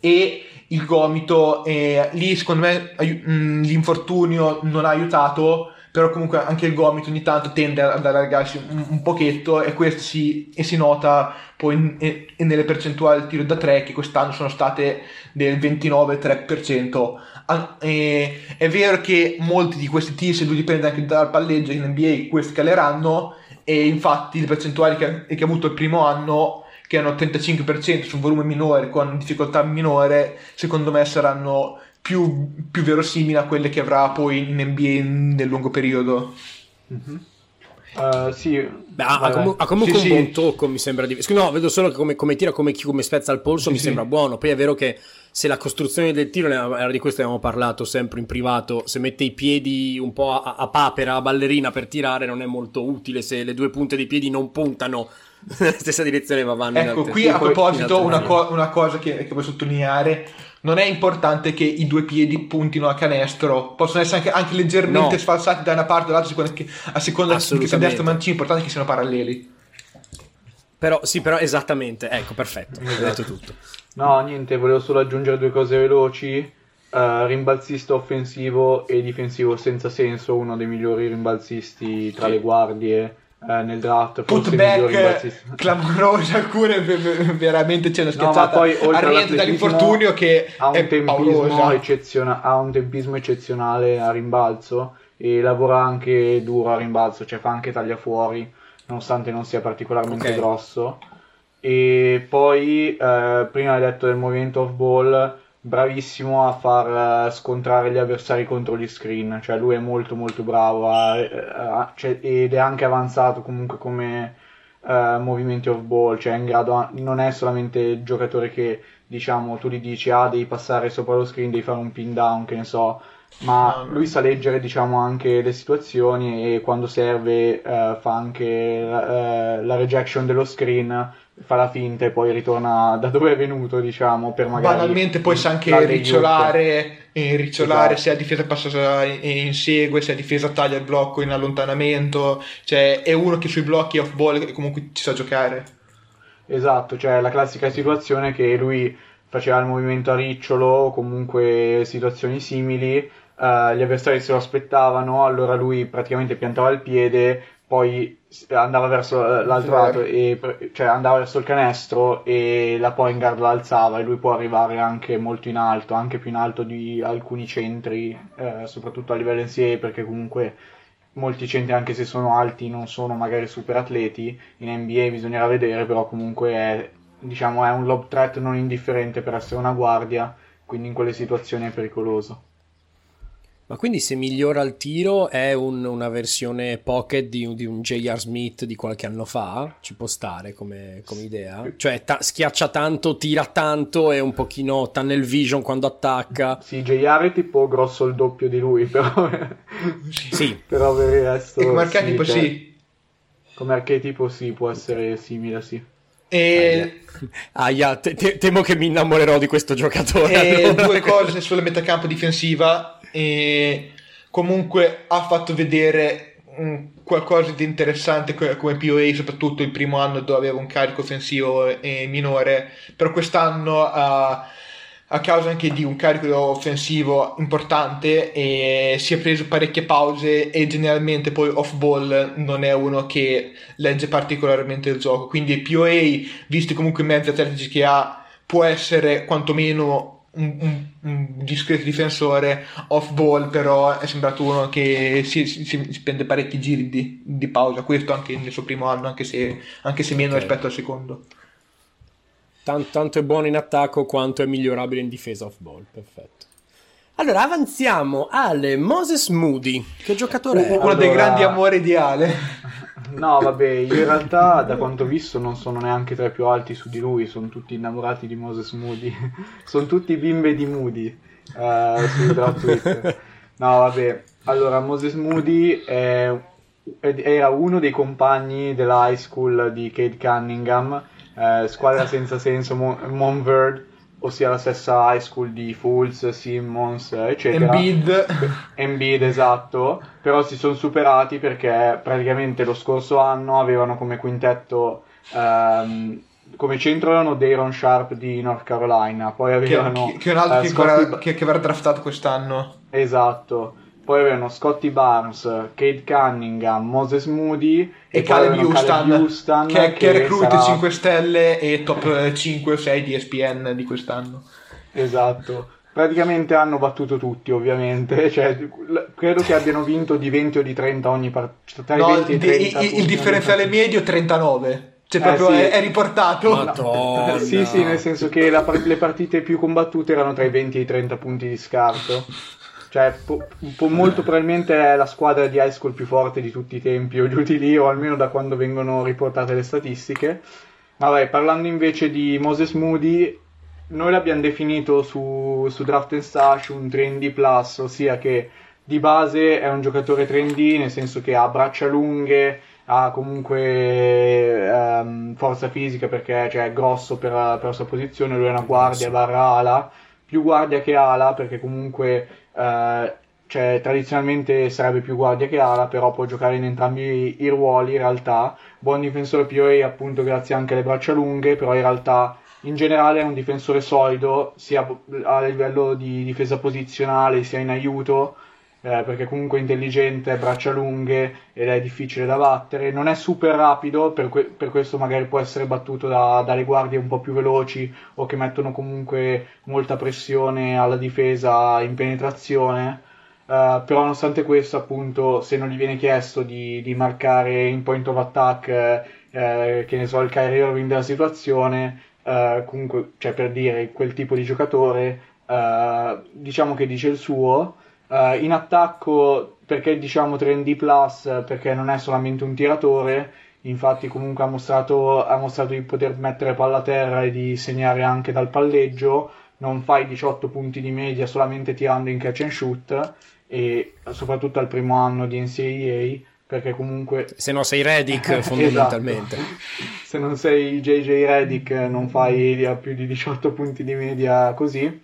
e il gomito eh, lì secondo me mh, l'infortunio non ha aiutato però comunque anche il gomito ogni tanto tende ad allargarsi un, un pochetto e questo si, e si nota poi in- e- e nelle percentuali del tiro da 3 che quest'anno sono state del 29-3%. Ah, e- È vero che molti di questi tiri, se lui dipende anche dal palleggio in NBA, questi caleranno e infatti le percentuali che, che ha avuto il primo anno che erano 35% su un volume minore con difficoltà minore, secondo me saranno più, più verosimili a quelle che avrà poi in NBA nel lungo periodo. Eh, sì, Beh, ha, vai. ha comunque Sì, un sì. buon tocco, mi sembra di... No, vedo solo che come, come tira, come, come spezza il polso, mi sì. sembra buono. Poi è vero che se la costruzione del tiro, era di questo abbiamo parlato sempre in privato, se mette i piedi un po' a, a papera, a ballerina per tirare, non è molto utile se le due punte dei piedi non puntano nella <laughs> stessa direzione ma vanno Ecco, qui a proposito una, co- una cosa che, che vuoi sottolineare, non è importante che i due piedi puntino a canestro, possono essere anche, anche leggermente No. sfalsati da una parte o dall'altra, a seconda che- a seconda che sia o mancino, l'importante è che siano paralleli. Però, sì, però esattamente, ecco, perfetto, hai detto tutto. No, niente, volevo solo aggiungere due cose veloci. Eh, rimbalzista offensivo e difensivo senza senso, uno dei migliori rimbalzisti tra Sì. le guardie eh, nel draft, forse il miglior Putback clamoroso, alcune <laughs> ve- ve- veramente c'è una No, ma scherzata poi oltre dall'infortunio che ha un è tempismo eccezionale, ha un tempismo eccezionale a rimbalzo e lavora anche duro a rimbalzo, cioè fa anche taglia fuori, nonostante non sia particolarmente Ok. grosso. E poi, eh, prima hai detto del movimento off ball, bravissimo a far eh, scontrare gli avversari contro gli screen, cioè lui è molto molto bravo a- a- cioè, ed è anche avanzato comunque come eh, movimenti off ball, cioè in grado, a- non è solamente il giocatore che diciamo tu gli dici ah devi passare sopra lo screen, devi fare un pin down, che ne so, ma lui sa leggere diciamo anche le situazioni e quando serve eh, fa anche eh, la rejection dello screen, fa la finta e poi ritorna da dove è venuto diciamo per magari Banalmente poi sa anche ricciolare, e ricciolare Esatto. se a difesa passa insegue, se a difesa taglia il blocco in allontanamento, cioè è uno che sui blocchi off ball comunque ci sa giocare. Esatto, cioè la classica situazione che lui faceva il movimento a ricciolo o comunque situazioni simili, eh, gli avversari se lo aspettavano, allora lui praticamente piantava il piede, poi andava verso eh, l'altro lato, e, cioè andava verso il canestro e la point guard la alzava e lui può arrivare anche molto in alto, anche più in alto di alcuni centri, eh, soprattutto a livello NCAA, perché comunque molti centri, anche se sono alti, non sono magari super atleti. In NBA bisognerà vedere, però comunque è, diciamo, è un lob threat non indifferente per essere una guardia, quindi in quelle situazioni è pericoloso. Ma quindi se migliora il tiro è un- una versione pocket di, un- di un J.R. Smith di qualche anno fa? Ci può stare come, come idea? Cioè ta- schiaccia tanto, tira tanto e un pochino tunnel vision quando attacca. Sì, JR è tipo grosso il doppio di lui, <laughs> però, Sì, però per il resto... E come archetipo cioè, sì. Come archetipo sì, può essere simile, sì. E, Aia, te- te- temo che mi innamorerò di questo giocatore. e allora. due cose sulla metacampo difensiva. E comunque ha fatto vedere mm, qualcosa di interessante co- come POA, soprattutto il primo anno dove aveva un carico offensivo minore. Per quest'anno a causa anche di un carico offensivo importante si è preso parecchie pause e generalmente poi off ball non è uno che legge particolarmente il gioco quindi POA visti comunque i mezzi atletici che ha può essere quantomeno un, un- un discreto difensore off ball però è sembrato uno che si, si- si spende parecchi giri di, di pausa questo anche nel suo primo anno anche se, anche se meno Ok. rispetto al secondo Tan- tanto è buono in attacco quanto è migliorabile in difesa off ball. Perfetto. Allora avanziamo al Moses Moody. Che giocatore è? uno dei Allora- grandi amori ideale <laughs> No, vabbè, io in realtà da quanto ho visto non sono neanche tra i più alti su di lui, sono tutti innamorati di Moses Moody, <laughs> sono tutti bimbe di Moody eh, su <laughs> Twitter. No, vabbè, allora Moses Moody è- era uno dei compagni della high school di Cade Cunningham, eh, squadra senza senso, Mon- Montverde, ossia la stessa high school di Fools, Simmons, eccetera. Embiid Embiid, esatto, però si sono superati perché praticamente lo scorso anno avevano come quintetto, ehm, come centro erano Dayron Sharp di North Carolina, poi che, avevano che- che è un altro eh, che, Scottie ancora- che, che verrà draftato quest'anno. esatto, poi avevano Scotty Barnes, Kate Cunningham, Moses Moody E poi Caleb Houston, Houston, che, che recruta sarà- 5 stelle e top eh, 5 o 6 di ESPN di quest'anno. Esatto. Praticamente hanno battuto tutti, ovviamente. <laughs> Cioè, credo che abbiano vinto di 20 o di 30 ogni partita. No, 20 e i di- 30. il, il differenziale medio 39. Cioè, Eh, proprio sì. è, è riportato. <laughs> Madonna. Sì, sì, nel senso che la par- le partite più combattute erano tra i 20 e i 30 punti di scarto. Cioè, po- po- molto probabilmente è la squadra di high school più forte di tutti i tempi, o giù di lì, o almeno da quando vengono riportate le statistiche. Vabbè, parlando invece di Moses Moody, noi l'abbiamo definito su, su Draft and Stash un 3D plus, ossia che di base è un giocatore 3D, nel senso che ha braccia lunghe, ha comunque ehm, forza fisica perché cioè, è grosso per, per la sua posizione, lui è una guardia barra ala, più guardia che ala perché comunque eh, cioè, tradizionalmente sarebbe più guardia che ala, però può giocare in entrambi i ruoli in realtà. Buon difensore POA appunto grazie anche alle braccia lunghe, però in realtà in generale è un difensore solido sia a livello di difesa posizionale sia in aiuto eh, perché comunque è intelligente, braccia lunghe ed è difficile da battere. Non è super rapido, per, que- per questo magari può essere battuto da- dalle guardie un po' più veloci o che mettono comunque molta pressione alla difesa in penetrazione. Eh, però nonostante questo, appunto, se non gli viene chiesto di, di marcare in point of attack, eh, eh, che ne so, il Kyrie Irving della situazione, eh, comunque, cioè per dire, quel tipo di giocatore, eh, diciamo che dice il suo. Eh, in attacco, perché diciamo 3D plus, perché non è solamente un tiratore, infatti comunque ha mostrato, ha mostrato di poter mettere palla a terra e di segnare anche dal palleggio, non fa i 18 punti di media solamente tirando in catch and shoot, e soprattutto al primo anno di NCAA, perché comunque Se no sei Redick <laughs> fondamentalmente. Esatto. Se non sei JJ Redick non fai a più di 18 punti di media così.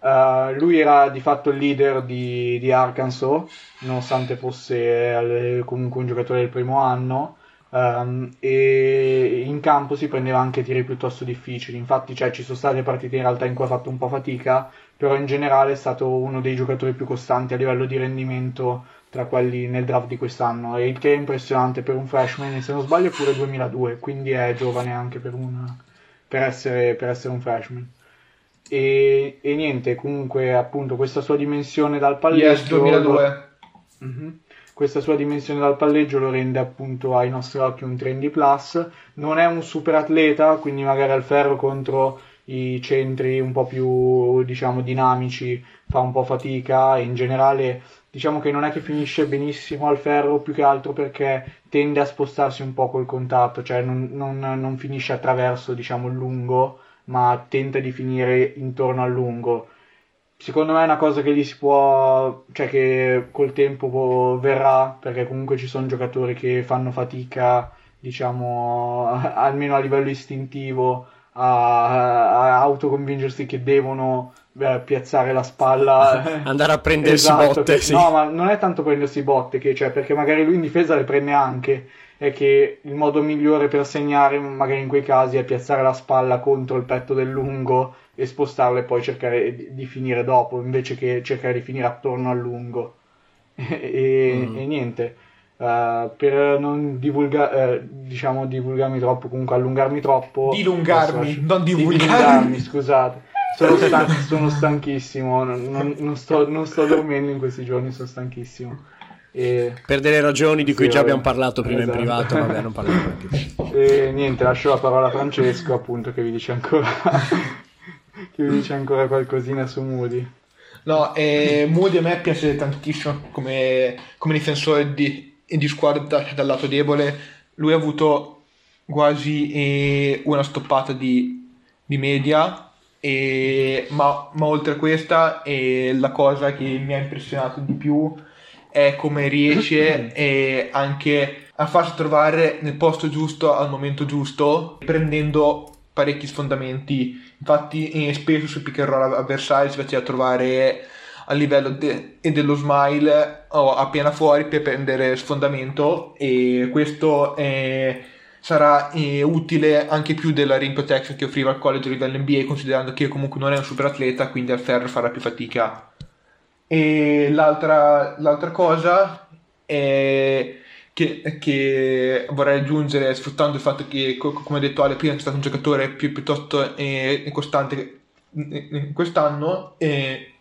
Uh, lui era di fatto il leader di, di Arkansas, nonostante fosse eh, comunque un giocatore del primo anno. um, e in campo si prendeva anche tiri piuttosto difficili. Infatti, cioè, ci sono state partite in realtà in cui ha fatto un po' fatica, però in generale è stato uno dei giocatori più costanti a livello di rendimento tra quelli nel draft di quest'anno, e il che è impressionante per un freshman, se non sbaglio è pure 2002, quindi è giovane anche per, un, per, essere, per essere un freshman. E, e niente, comunque appunto questa sua dimensione dal palleggio... Yes, 2002. Mhm. Questa sua dimensione dal palleggio lo rende appunto ai nostri occhi un trendy plus. Non è un super atleta, quindi magari al ferro contro i centri un po' più diciamo dinamici fa un po' fatica e in generale diciamo che non è che finisce benissimo al ferro più che altro perché tende a spostarsi un po' col contatto, cioè non, non- non finisce attraverso diciamo il lungo, ma tenta di finire intorno al lungo secondo me è una cosa che gli si può, cioè che col tempo può- verrà, perché comunque ci sono giocatori che fanno fatica, diciamo, <laughs> almeno a livello istintivo, a, a autoconvincersi che devono eh, piazzare la spalla. <laughs> Andare a prendersi Esatto, botte, che- sì. No, ma non è tanto prendersi botte, che, cioè, perché magari lui in difesa le prende anche. È che il modo migliore per segnare, magari in quei casi, è piazzare la spalla contro il petto del lungo e spostarlo e poi cercare di, finire dopo, invece che cercare di finire attorno al lungo. <laughs> e, Mm. e niente. eh, per non divulga- eh, diciamo divulgarmi troppo, comunque allungarmi troppo, Dilungarmi, posso- non di- divulgarmi. dilungarmi, scusate. Sono, <laughs> stan- sono stanchissimo, non, non- non sto, non sto dormendo in questi giorni, sono stanchissimo. E, Per delle ragioni di cui Sì, già abbiamo parlato prima Esatto. in privato, vabbè, non parliamo <laughs> più. e niente, lascio la parola a Francesco, appunto, che vi dice ancora, <laughs> che vi dice ancora qualcosina su Moody. No, e Moody a me piace tantissimo come, come difensore di, di squadra da- dal lato debole. Lui ha avuto quasi eh, una stoppata di, di media, e- ma, ma oltre a questa, eh, la cosa che mi ha impressionato di più è come riesce eh, <clears throat> anche a farsi trovare nel posto giusto al momento giusto, prendendo parecchi sfondamenti. Infatti, spesso sul pick and roll avversario si faceva trovare a livello de- e dello smile o appena fuori per prendere sfondamento e questo eh, sarà eh, utile anche più della rim protection che offriva al college a livello NBA considerando che comunque non è un super atleta quindi al ferro farà più fatica e l'altra, l'altra cosa è che, che vorrei aggiungere, sfruttando il fatto che, co- come ha detto Ale prima, è stato un giocatore più, piuttosto eh, costante eh, quest'anno, eh,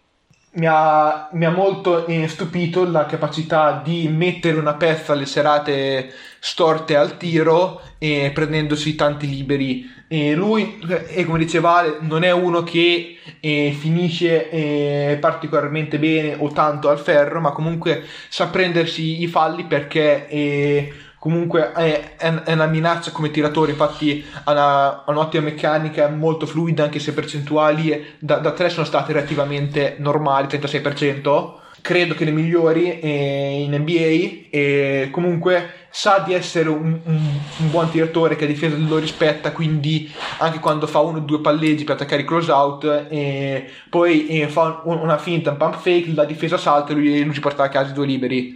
mi ha, mi ha molto eh, stupito la capacità di mettere una pezza alle serate storte al tiro e prendendosi tanti liberi. E lui, e come diceva Ale, non è uno che eh, finisce eh, particolarmente bene o tanto al ferro, ma comunque sa prendersi i falli perché eh, comunque è, è- è una minaccia come tiratore, infatti ha, una- ha un'ottima meccanica, è molto fluida, anche se percentuali da, da 3 sono state relativamente normali, 36%. Credo che le migliori eh, in NBA e comunque sa di essere un, un- un buon tiratore che a difesa lo rispetta, quindi anche quando fa uno o due palleggi per attaccare i close out, e poi eh, fa un- una finta, un pump fake, la difesa salta e lui, lui ci porta a casa i due liberi.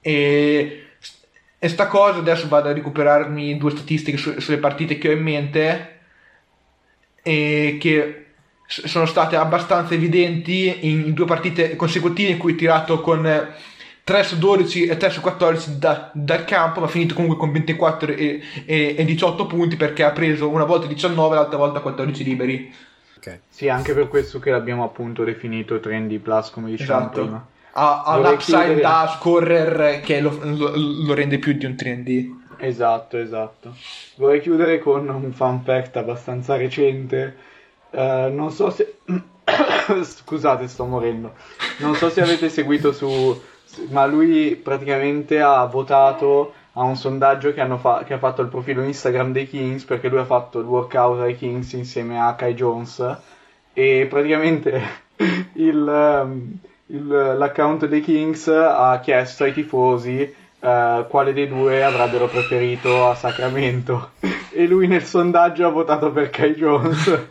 E, e sta cosa adesso vado a recuperarmi due statistiche su- sulle partite che ho in mente e che sono state abbastanza evidenti in due partite consecutive in cui ho tirato con eh, 3 su 12 e 3 su 14 da- dal campo, ma ha finito comunque con 24 e, e- e 18 punti perché ha preso una volta 19 e l'altra volta 14 liberi. Ok. Sì, anche per questo che l'abbiamo appunto definito trendy plus, come dicevamo prima. Ha, ha un Vorrei upside chiudere- da scorer che lo, lo- lo rende più di un trendy. Esatto, esatto. Vorrei chiudere con un fun fact abbastanza recente. Eh, non so se... <coughs> Scusate, sto morendo. Non so se avete seguito su... Ma lui praticamente ha votato a un sondaggio che, hanno fa- che ha fatto il profilo Instagram dei Kings perché lui ha fatto il workout ai Kings insieme a Kai Jones e praticamente <laughs> il, ehm, il- l'account dei Kings ha chiesto ai tifosi eh, quale dei due avrebbero preferito a Sacramento. <laughs> E lui nel sondaggio ha votato per Kai Jones <laughs>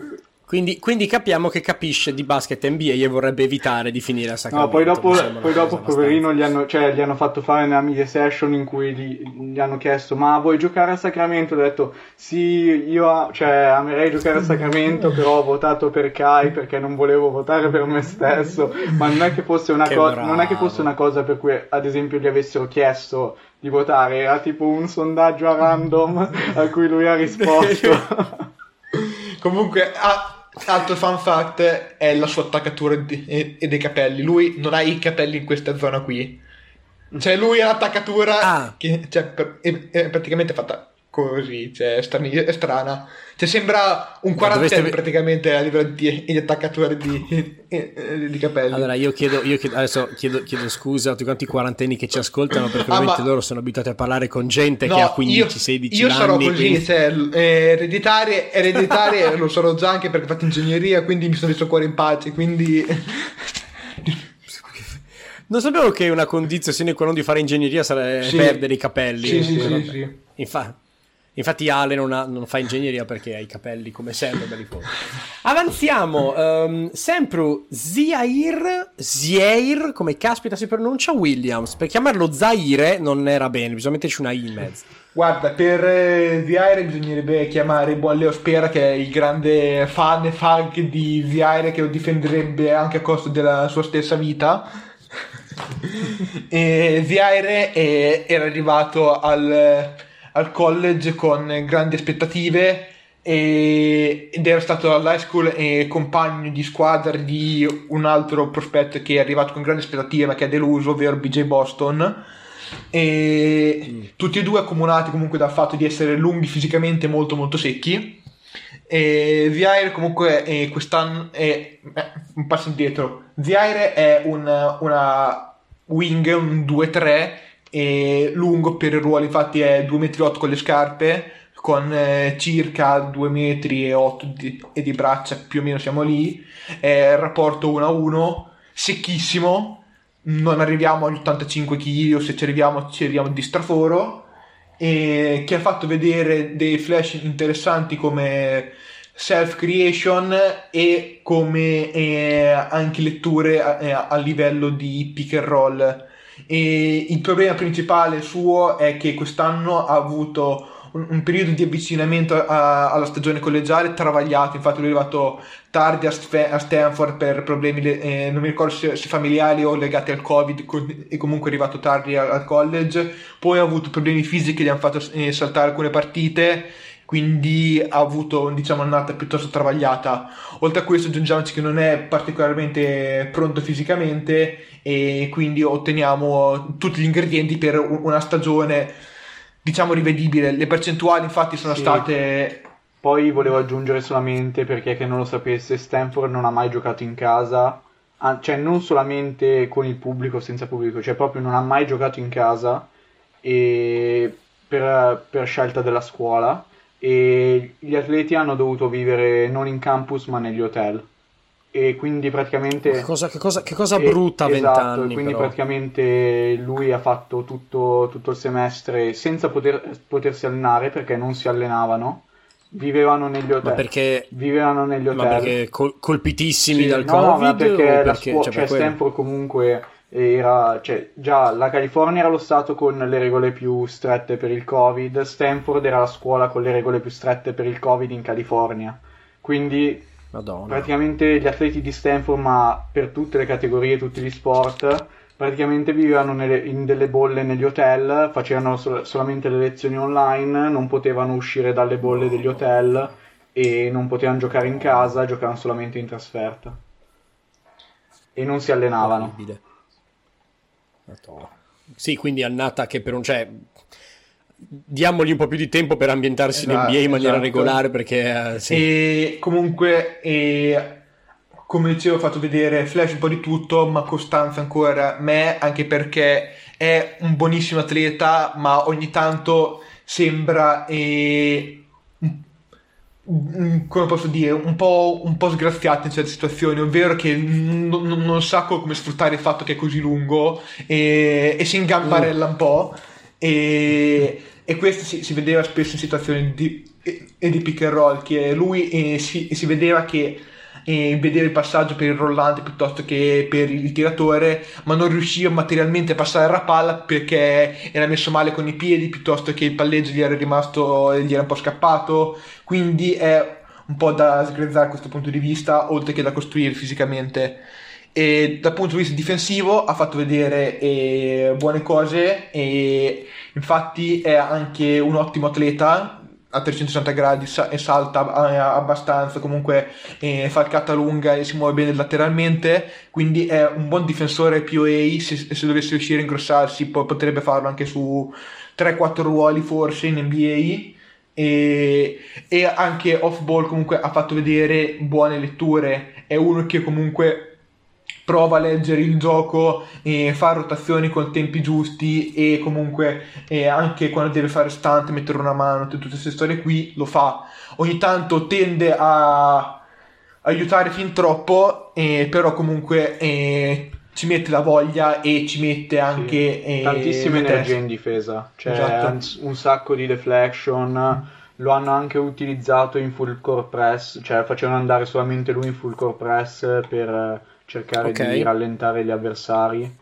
<laughs> Quindi, quindi capiamo che capisce di basket NBA e vorrebbe evitare di finire a No, Sacramento. poi dopo, poi dopo poverino, gli hanno, cioè, gli hanno fatto fare una media session in cui gli, gli hanno chiesto ma vuoi giocare a Sacramento? Ha detto sì, io cioè, amerei giocare a Sacramento, <laughs> però ho votato per Kai perché non volevo votare per me stesso, ma non è che fosse una, Che co- non è che fosse una cosa per cui ad esempio gli avessero chiesto di votare, era tipo un sondaggio a random a cui lui ha risposto. <laughs> Comunque, ah, altro fun fact è la sua attaccatura di- e, e dei capelli. Lui non ha i capelli in questa zona qui. Cioè, lui ha l'attaccatura Ah. che cioè, per- è, è praticamente fatta così, cioè, è, strani- è strana. Cioè, sembra un Ma quarantenni dovreste- praticamente a livello di, di attaccatura di, eh, eh, di capelli. Allora, io chiedo, io chiedo- adesso chiedo, chiedo scusa a tutti quanti i quarantenni che ci ascoltano, perché Ah, ovviamente ma- loro sono abituati a parlare con gente No, che ha io- 15-16 io anni. sarò così, quindi- cioè, eh, ereditarie, ereditarie <laughs> lo sarò già anche perché ho fatto ingegneria, quindi mi sono messo cuore in pace, quindi... Non sapevo che una condizione sine qua non di fare ingegneria sarebbe Sì. perdere i capelli. Sì, sì, Vabbè. sì, sì. Infa- infatti Ale non, ha- non fa ingegneria perché ha i capelli come serve belli fuori. Avanziamo. ehm, sempre Ziair, Ziair, come caspita si pronuncia Williams. Per chiamarlo Zaire non era bene, bisogna metterci una I in mezzo. Guarda, per eh, Ziaire bisognerebbe chiamare buon Leo Spera, che è il grande fan e fan di Ziaire, che lo difenderebbe anche a costo della sua stessa vita. <laughs> e Ziaire era arrivato al, al college con grandi aspettative e- ed era stato all'high school e compagno di squadra di un altro prospetto che è arrivato con grandi aspettative ma che è deluso, ovvero BJ Boston. E tutti e due accomunati comunque dal fatto di essere lunghi fisicamente molto molto secchi. E Zaire comunque eh, quest'anno è eh, un passo indietro. Zaire è un- una wing un 2-3 e lungo per il ruolo infatti è 2,8 m con le scarpe con eh, circa 2 metri e 8 di, di braccia più o meno siamo lì. È rapporto 1 a 1 secchissimo. Non arriviamo agli 85 kg o se ci arriviamo ci arriviamo di straforo. E che ha fatto vedere dei flash interessanti come self creation e come eh, anche letture eh, a livello di pick and roll e il problema principale suo è che quest'anno ha avuto un, un periodo di avvicinamento a- alla stagione collegiale travagliato. Infatti lui è arrivato tardi a, Sfe- a Stanford per problemi eh, non mi ricordo se, se familiari o legati al covid con- e comunque è arrivato tardi al, al college. Poi ha avuto problemi fisici che gli hanno fatto eh, saltare alcune partite quindi ha avuto diciamo un'annata piuttosto travagliata. Oltre a questo aggiungiamoci che non è particolarmente pronto fisicamente e quindi otteniamo tutti gli ingredienti per un- una stagione diciamo rivedibile. Le percentuali infatti sono Sì. state Poi volevo aggiungere solamente, perché che non lo sapesse, Stanford non ha mai giocato in casa, cioè non solamente con il pubblico, senza pubblico, cioè proprio non ha mai giocato in casa e per, per scelta della scuola e gli atleti hanno dovuto vivere non in campus ma negli hotel e quindi praticamente... Che cosa, che cosa- che cosa E- brutta a esatto, quindi però. praticamente lui ha fatto tutto, tutto il semestre senza poter, potersi allenare perché non si allenavano, vivevano negli hotel. Ma perché, Vivevano negli hotel. ma perché col- colpitissimi Sì, dal No, no, Covid? ma perché, la perché cioè, cioè, per? Stanford comunque era, cioè, già la California era lo stato con le regole più strette per il Covid, Stanford era la scuola con le regole più strette per il Covid in California. Quindi Madonna. praticamente gli atleti di Stanford, ma per tutte le categorie, tutti gli sport, praticamente vivevano nelle- in delle bolle negli hotel, facevano sol- solamente le lezioni online, non potevano uscire dalle bolle degli hotel e non potevano giocare in casa, giocavano solamente in trasferta. E non si allenavano. Orribile. Sì, quindi annata che per un... Cioè, diamogli un po' più di tempo per ambientarsi in Esatto, NBA in maniera esatto. regolare perché... eh, sì. E comunque, e, come dicevo, ho fatto vedere Flash un po' di tutto, ma Costanza ancora me, anche perché è un buonissimo atleta, ma ogni tanto sembra, un- come posso dire, un po', un po' sgraziato in certe situazioni, ovvero che non, non- non sa co- come sfruttare il fatto che è così lungo e, e si ingambarella un po'. E, e questo si, si vedeva spesso in situazioni di, di pick and roll, che lui eh, si, si vedeva che eh, vedeva il passaggio per il rollante piuttosto che per il tiratore, ma non riusciva materialmente a passare la palla perché era messo male con i piedi piuttosto che il palleggio gli era rimasto, gli era un po' scappato, quindi è un po' da sgrezzare da questo punto di vista, oltre che da costruire fisicamente. E dal punto di vista difensivo ha fatto vedere eh, buone cose e infatti è anche un ottimo atleta a 360 gradi e salta eh, abbastanza comunque eh, falcata lunga e si muove bene lateralmente quindi è un buon difensore POA se, se dovesse riuscire a ingrossarsi po- potrebbe farlo anche su 3-4 ruoli forse in NBA e, e anche off ball comunque ha fatto vedere buone letture. È uno che comunque prova a leggere il gioco e fa rotazioni con tempi giusti e comunque eh, anche quando deve fare stunt, mettere una mano, tutte queste storie qui lo fa. Ogni tanto tende a aiutare fin troppo, eh, però comunque eh, ci mette la voglia e ci mette anche Sì, tantissime le energie teste. in difesa, cioè Esatto. un- sacco di deflection, lo hanno anche utilizzato in full core press, cioè facevano andare solamente lui in full core press per cercare Ok. di rallentare gli avversari.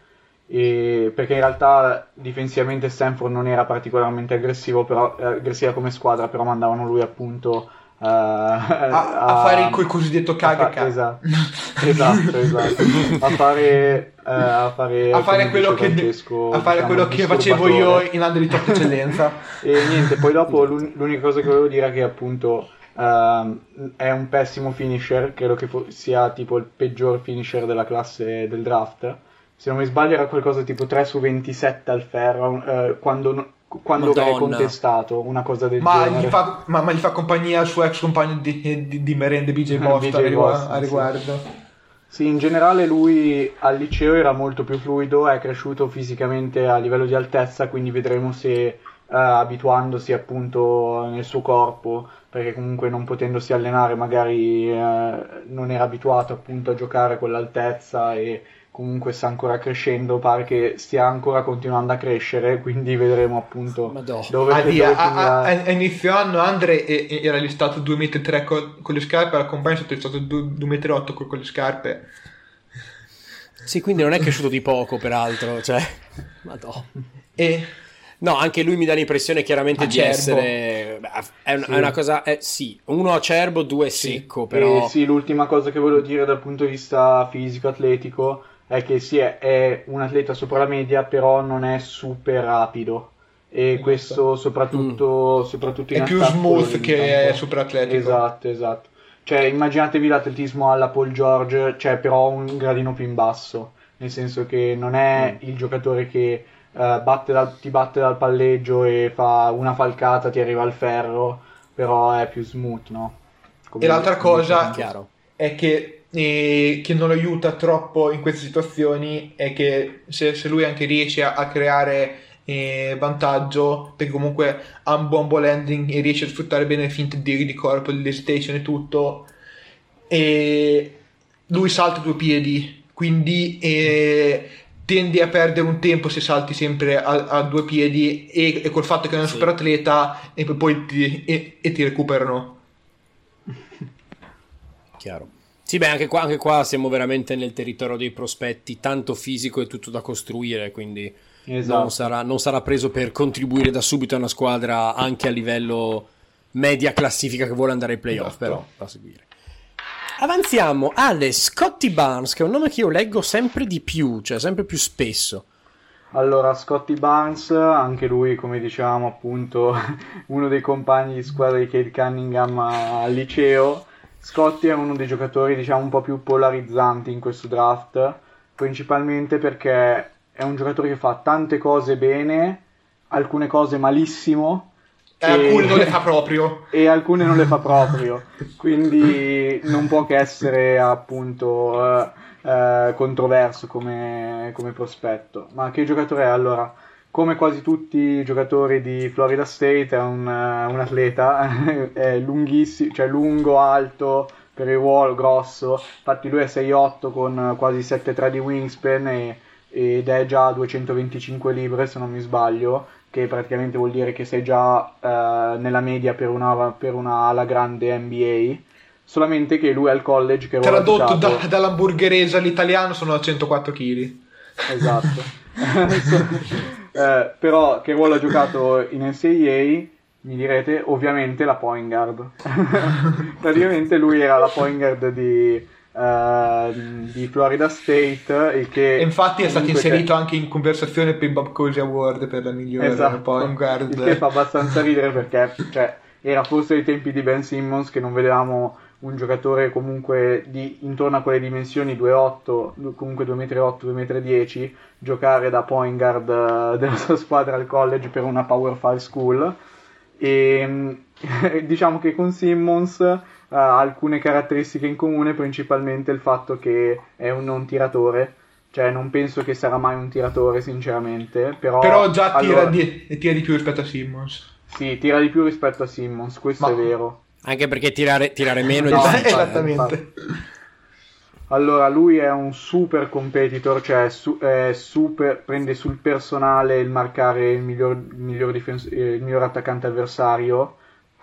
E perché in realtà difensivamente Stanford non era particolarmente aggressivo, però, eh, aggressiva come squadra, però mandavano lui appunto eh, a, a fare il cosiddetto a caga fa- esatto, <laughs> esatto, esatto. A fare, eh, a fare, a fare quello che, Francesco, a fare diciamo, quello che facevo io in anno di top eccellenza E niente, poi dopo l'un- l'unica cosa che volevo dire è che appunto ehm, è un pessimo finisher, credo che fo- sia tipo il peggior finisher della classe del draft. Se non mi sbaglio era qualcosa tipo 3 su 27 al ferro, eh, quando, quando è contestato, una cosa del Ma genere. gli, fa, ma, ma gli fa compagnia il suo ex compagno di, di, di merende BJ Eh, Boston BJ a rigu- a sì. riguardo. Sì, in generale lui al liceo era molto più fluido, è cresciuto fisicamente a livello di altezza, quindi vedremo se eh, abituandosi appunto nel suo corpo, perché comunque non potendosi allenare magari eh, non era abituato appunto a giocare a quell'altezza e comunque sta ancora crescendo, pare che stia ancora continuando a crescere, <laughs> quindi vedremo appunto Madò. dove, Ah, dove a, a- finirà. a- a inizio anno Andre era listato 2,3 m con, con le scarpe, alla compagna è stato listato 2,8 m con, con le scarpe. Sì, quindi non è cresciuto di poco, peraltro. Cioè, madò. E No, anche lui mi dà l'impressione chiaramente di Acerbo. essere. beh, È, un- Sì. è una cosa. è- sì, uno acerbo, due secco, però. E sì, l'ultima cosa che volevo dire dal punto di vista fisico-atletico è che sì, è, è un atleta sopra la media, però non è super rapido. E questo soprattutto, soprattutto in è più smooth che super atletico. Esatto, esatto. Cioè, immaginatevi l'atletismo alla Paul George, cioè però un gradino più in basso, nel senso che non è Mm. il giocatore che eh, batte dal- ti batte dal palleggio e fa una falcata, ti arriva al ferro, però è più smooth, no? Come- E l'altra cosa- è che, eh, che non lo aiuta troppo in queste situazioni è che se, se lui anche riesce a, a creare vantaggio perché comunque ha un buon ball handling e riesce a sfruttare bene le finte di, di corpo, l'hesitation e tutto e lui salta due piedi quindi eh, tendi a perdere un tempo se salti sempre a, a due piedi e, e col fatto che è un Sì. super atleta e poi ti, e- e ti recuperano Chiaro. Sì, beh, anche qua, anche qua siamo veramente nel territorio dei prospetti, tanto fisico e tutto da costruire, quindi Esatto. non, sarà, non sarà preso per contribuire da subito a una squadra anche a livello media classifica che vuole andare ai playoff, Esatto. però da seguire. Avanziamo alle Scotty Barnes, che è un nome che io leggo sempre di più, cioè sempre più spesso. Allora, Scotty Barnes, anche lui, come dicevamo, appunto, <laughs> uno dei compagni di squadra di Cade Cunningham al liceo. Scotty è uno dei giocatori, diciamo, un po' più polarizzanti in questo draft, principalmente perché è un giocatore che fa tante cose bene, alcune cose malissimo. E alcune non le fa proprio <laughs> e alcune non le fa proprio, quindi non può che essere appunto eh, eh, controverso come, come prospetto. Ma che giocatore è allora? Come quasi tutti i giocatori di Florida State è un, eh, un atleta, <laughs> è lunghissimo, cioè lungo, alto, per il ruolo, grosso, infatti lui è 6'8 con quasi 7'3 di wingspan e- ed è già a 225 libbre se non mi sbaglio che praticamente vuol dire che sei già eh, nella media per una, per una ala grande NBA, solamente che lui al college che Tradotto da- dall'hamburgerese all'italiano sono a 104 kg. Esatto. <laughs> <laughs> Eh, però che ruolo ha giocato in NCAA? Mi direte, ovviamente la point guard. <laughs> Praticamente lui era la point guard di, eh, di Florida State, il che... E infatti è stato inserito anche in conversazione per il Bob Cousy Award per la migliore Esatto, point guard. il che fa abbastanza ridere perché cioè, era forse ai tempi di Ben Simmons che non vedevamo un giocatore comunque di intorno a quelle dimensioni 2,8 comunque 2,8 m 2,10 m giocare da point guard eh, della sua squadra al college per una Power 5 school e mh, <laughs> diciamo che con Simmons eh, ha alcune caratteristiche in comune principalmente il fatto che è un non tiratore cioè non penso che sarà mai un tiratore sinceramente però, Però già tira, allora- di, tira di più rispetto a Simmons. sì, tira di più rispetto a Simmons, questo Ma- è vero. Anche perché tirare, tirare meno è No, difficile. <laughs> eh. Esattamente. Allora, lui è un super competitor, cioè su- super- prende sul personale il marcare il miglior, il miglior difens- eh, il miglior attaccante avversario,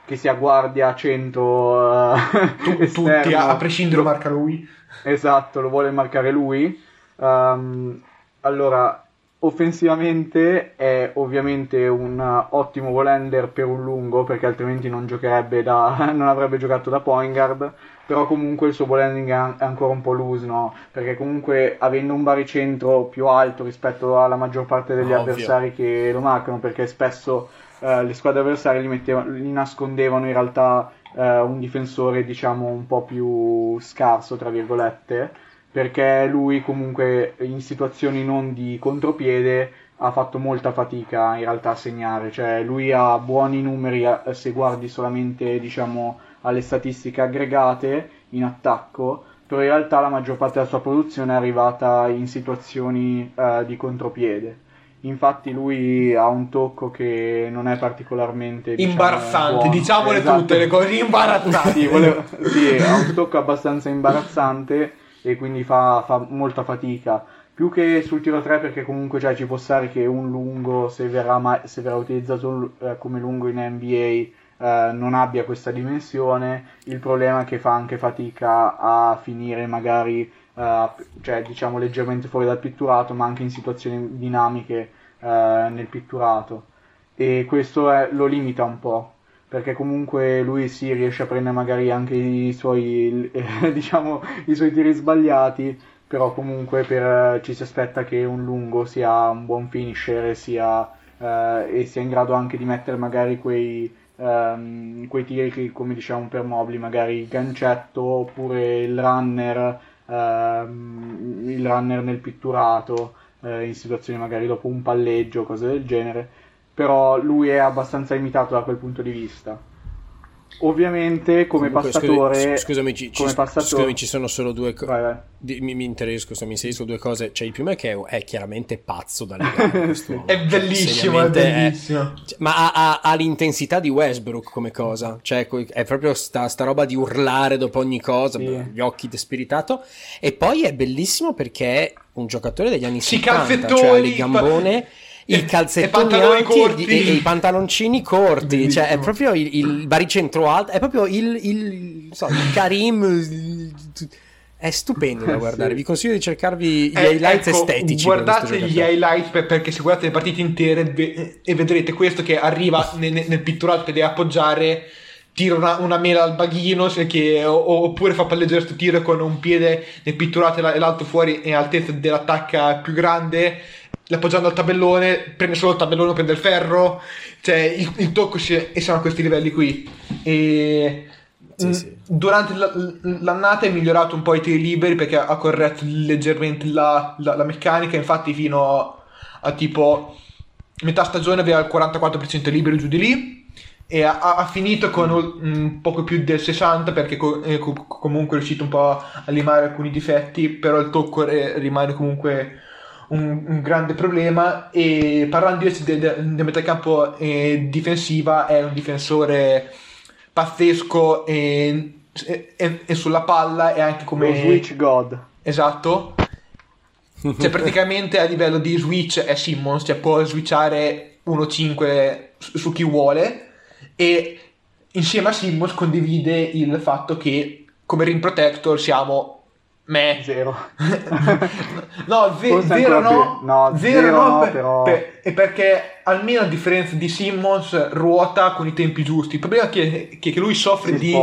che sia guardia, centro, eh, Tu- esterno. tutti, a, prescindere, lo marca lui. Esatto, lo vuole marcare lui. Ehm, allora, offensivamente è ovviamente un uh, ottimo volender per un lungo, perché altrimenti non giocherebbe da, <laughs> non avrebbe giocato da point guard. Però comunque il suo è an- è ancora un po' loose, no? Perché comunque avendo un baricentro più alto rispetto alla maggior parte degli Ovvio. avversari che lo marcano, perché spesso eh, le squadre avversarie gli, mettevano- gli nascondevano in realtà eh, un difensore diciamo un po' più scarso tra virgolette perché lui comunque in situazioni non di contropiede ha fatto molta fatica in realtà a segnare cioè lui ha buoni numeri eh, se guardi solamente diciamo alle statistiche aggregate in attacco però in realtà la maggior parte della sua produzione è arrivata in situazioni eh, di contropiede Infatti lui ha un tocco che non è particolarmente diciamo, Imbarazzante, buono. diciamole Esatto. tutte le cose imbarazzanti. Sì, volevo- sì, ha un tocco abbastanza imbarazzante e quindi fa, fa molta fatica. Più che sul tiro 3 perché comunque cioè, ci può stare che un lungo, se verrà, mai- se verrà utilizzato eh, come lungo in NBA, eh, non abbia questa dimensione. Il problema è che fa anche fatica a finire magari, eh, cioè diciamo leggermente fuori dal pitturato, ma anche in situazioni dinamiche eh, nel pitturato. E questo è- lo limita un po' perché comunque lui si riesce a prendere magari anche i suoi, eh, <laughs> diciamo, i suoi tiri sbagliati, però comunque per- ci si aspetta che un lungo sia un buon finisher sia, eh, e sia in grado anche di mettere magari quei, ehm, quei tiri che, come diciamo per Mobley, magari il gancetto oppure il runner, ehm, il runner nel pitturato, eh, in situazioni magari dopo un palleggio, cose del genere però lui è abbastanza limitato da quel punto di vista. Ovviamente come Comunque, passatore, scusami, ci, ci- come passatore, scusami, ci sono solo due cose. Mi, mi interesco, mi inserisco due cose. Cioè, il primo è che è, è chiaramente pazzo da legare. <laughs> quest'uomo. È Cioè, bellissimo, è seriamente bellissimo. cioè, ma ha, ha- ha l'intensità di Westbrook come cosa. Cioè, è proprio sta, sta roba di urlare dopo ogni cosa, Sì. gli occhi despiritato. E poi è bellissimo perché è un giocatore degli anni Sì, 70, calzettoni, cioè il pa- gambone. e- I calzettoni e alti e, e- e i pantaloncini corti, cioè è Bellissimo. proprio il, il baricentro alto, è proprio il, il, so, il Karim, è stupendo da guardare. Sì. Vi consiglio di cercarvi gli Eh, highlights ecco, estetici. Guardate gli highlights per- perché se guardate le partite intere e vedrete questo che arriva <laughs> ne- ne- nel pitturato che deve appoggiare, tira una, una mela al baghino che- o- oppure fa palleggiare questo tiro con un piede nel pitturato e l'altro fuori in altezza dell'attacca più grande. L'appoggiando al tabellone, prende solo il tabellone, prende il ferro. Cioè, il, il tocco si- e siamo a questi livelli qui. E Sì, Mm, sì. Durante la- l'annata è migliorato un po' i tiri liberi perché ha corretto leggermente la, la- la meccanica. Infatti, fino a tipo metà stagione aveva il 44% libero giù di lì. E ha, ha- finito con un poco più del 60% perché è co- comunque è riuscito un po' a limare alcuni difetti. Però il tocco re- rimane comunque un, un grande problema. E parlando invece del de, de metacampo eh, difensiva, è un difensore pazzesco e, e- e sulla palla e anche come Lo Switch God. esatto <laughs> cioè praticamente a livello di switch è Simmons cioè può switchare 1-5 su, su chi vuole e insieme a Simmons condivide il fatto che come rim protector siamo me <laughs> Zero. no, Forse zero no. No, zero zero no, per- però- per- è perché almeno a differenza di Simmons ruota con i tempi giusti. Il problema è che, che- lui soffre di,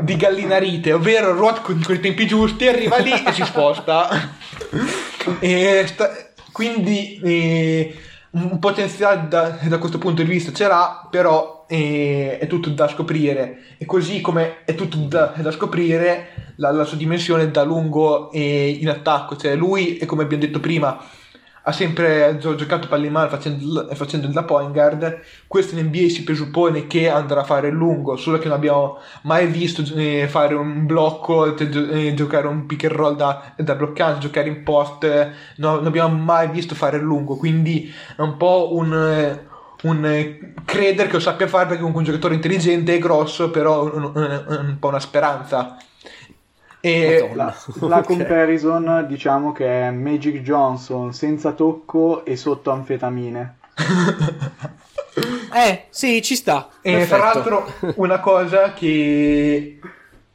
di gallinarite, ovvero ruota con, con i tempi giusti, arriva lì e si sposta. <laughs> E sta- quindi eh, un potenziale da, da questo punto di vista c'era, però eh, è tutto da scoprire. E così come è tutto da, da scoprire la, la sua dimensione da lungo e in attacco. Cioè lui, come abbiamo detto prima, ha sempre gio- giocato palla in mano facendo, facendo la point guard. Questo in NBA si presuppone che andrà a fare lungo, solo che non abbiamo mai visto eh, fare un blocco, eh, giocare un pick and roll da, da bloccante, giocare in post. no- non abbiamo mai visto fare lungo, quindi è un po' un. eh, un credere che lo sappia fare perché comunque un giocatore intelligente e grosso, però un, un- un po' una speranza. E. La, <laughs> la comparison diciamo che è Magic Johnson senza tocco e sotto anfetamine. <laughs> Eh, sì, ci sta. E tra l'altro una cosa che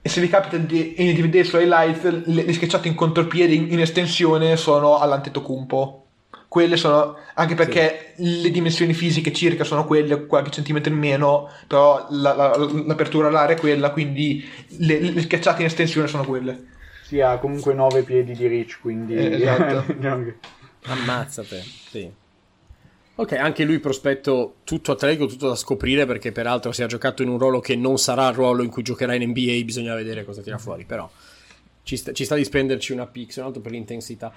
se vi capita di, di vedere su highlights le, le schiacciate in contropiede in, in estensione sono all'antetocumpo quelle sono anche perché le dimensioni fisiche circa sono quelle qualche centimetro in meno però la- la- l'apertura all'area è quella quindi le, le schiacciate in estensione sono quelle Si ha comunque 9 piedi di reach, quindi... Eh, esatto. <laughs> Ammazzate, sì. Ok, anche lui prospetto tutto atletico, tutto da scoprire perché peraltro si è giocato in un ruolo che non sarà il ruolo in cui giocherà in NBA, bisogna vedere cosa tira fuori, però ci sta, ci sta di spenderci una pix, un altro per l'intensità.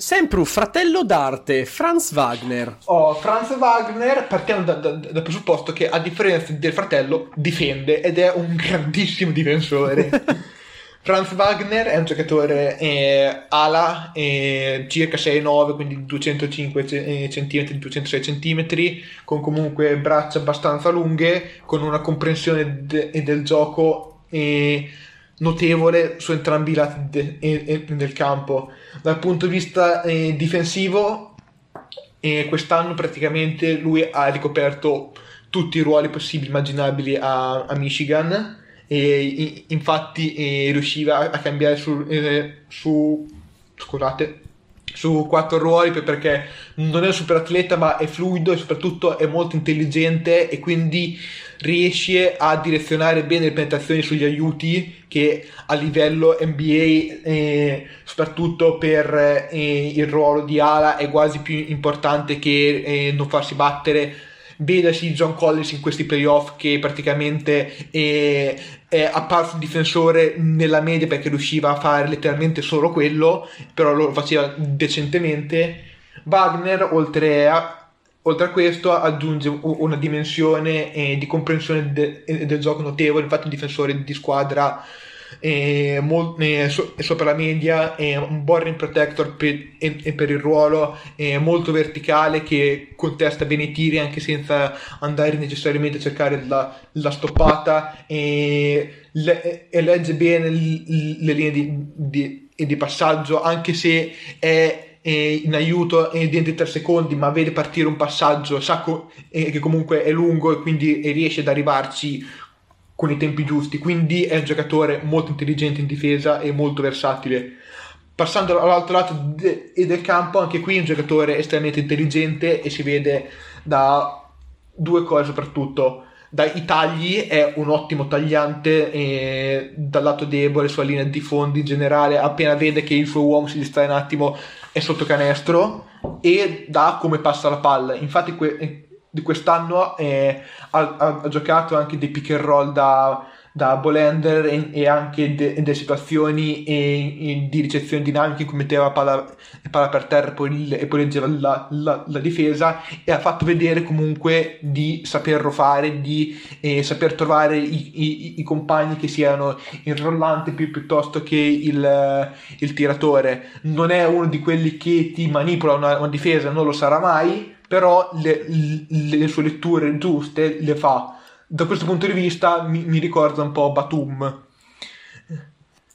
Sempre un fratello d'arte, Franz Wagner. Oh, Franz Wagner, partiamo da- da- dal presupposto che a differenza del fratello difende ed è un grandissimo difensore. <laughs> Franz Wagner è un giocatore eh, ala, eh, circa 6'9, quindi 205 cm, 206 cm, con comunque braccia abbastanza lunghe, con una comprensione de- del gioco eh, notevole su entrambi i lati de- del campo. Dal punto di vista eh, difensivo, e quest'anno praticamente lui ha ricoperto tutti i ruoli possibili immaginabili a, a Michigan e infatti eh, riusciva a, cambiare su, eh, su scusate su quattro ruoli per- perché non è un super atleta ma è fluido e soprattutto è molto intelligente e quindi riesce a direzionare bene le penetrazioni sugli aiuti che a livello NBA eh, soprattutto per eh, il ruolo di ala è quasi più importante che eh, non farsi battere vedasi John Collins in questi playoff che praticamente è, è apparso difensore nella media perché riusciva a fare letteralmente solo quello, però lo faceva decentemente. Wagner, oltre a, oltre a questo, aggiunge una dimensione eh, di comprensione de- del gioco notevole, infatti un difensore di squadra eh, mol- eh, so- sopra la media, un buon rim protector per, per il ruolo, molto verticale che contesta bene i tiri anche senza andare necessariamente a cercare la, la stoppata. E, le- legge bene l- le linee di, di- di passaggio anche se è in aiuto eh, dentro i tre secondi ma vede partire un passaggio sa co- che comunque è lungo e quindi riesce ad arrivarci con i tempi giusti, quindi è un giocatore molto intelligente in difesa e molto versatile. Passando all'altro lato de- e del campo, anche qui è un giocatore estremamente intelligente e si vede da due cose soprattutto. Dai tagli è un ottimo tagliante e dal lato debole sulla linea di fondi in generale, appena vede che il suo uomo si distrae un attimo è sotto canestro e da come passa la palla. Infatti que- di quest'anno eh, ha- ha giocato anche dei pick and roll da, da Bolender e, e anche de- delle situazioni e- e di ricezione dinamiche in cui metteva la palla, la palla per terra poi, e poi leggeva la, la- la difesa e ha fatto vedere comunque di saperlo fare, di eh, saper trovare i, i- i compagni che siano il rollante pi- piuttosto che il, il tiratore. Non è uno di quelli che ti manipola una, una difesa, non lo sarà mai, però le, le- le sue letture giuste le fa. Da questo punto di vista mi, mi ricorda un po' Batum.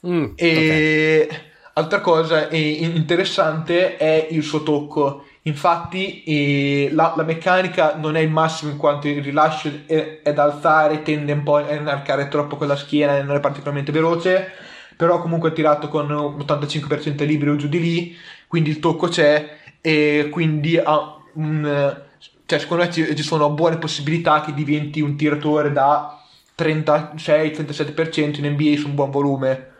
Mm. E altra cosa interessante è il suo tocco. Infatti eh, la, la meccanica non è il massimo in quanto il rilascio è, è da alzare, tende un po' a inarcare troppo con la schiena e non è particolarmente veloce, però comunque è tirato con un 85% libero giù di lì, quindi il tocco c'è e quindi ha un... Cioè, secondo me ci, ci sono buone possibilità che diventi un tiratore da 36-37% in NBA su un buon volume.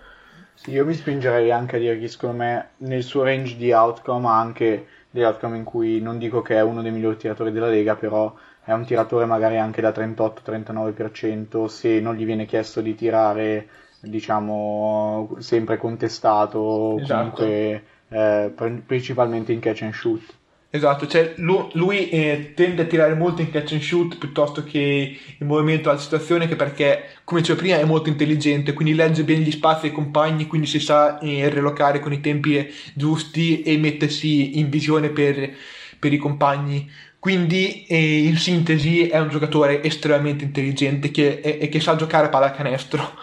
Sì, io mi spingerei anche a dire che secondo me nel suo range di outcome ha anche degli outcome in cui non dico che è uno dei migliori tiratori della Lega, però è un tiratore magari anche da 38-39% se non gli viene chiesto di tirare, diciamo, sempre contestato, Esatto. comunque eh, pr- principalmente in catch and shoot. Esatto, cioè lu- lui, eh, tende a tirare molto in catch and shoot piuttosto che in movimento alla situazione, che perché, come dicevo prima, è molto intelligente, quindi legge bene gli spazi ai compagni, quindi si sa eh, relocare con i tempi giusti e mettersi in visione per, per i compagni. Quindi, eh, in sintesi, è un giocatore estremamente intelligente che, e, e che sa giocare a pallacanestro.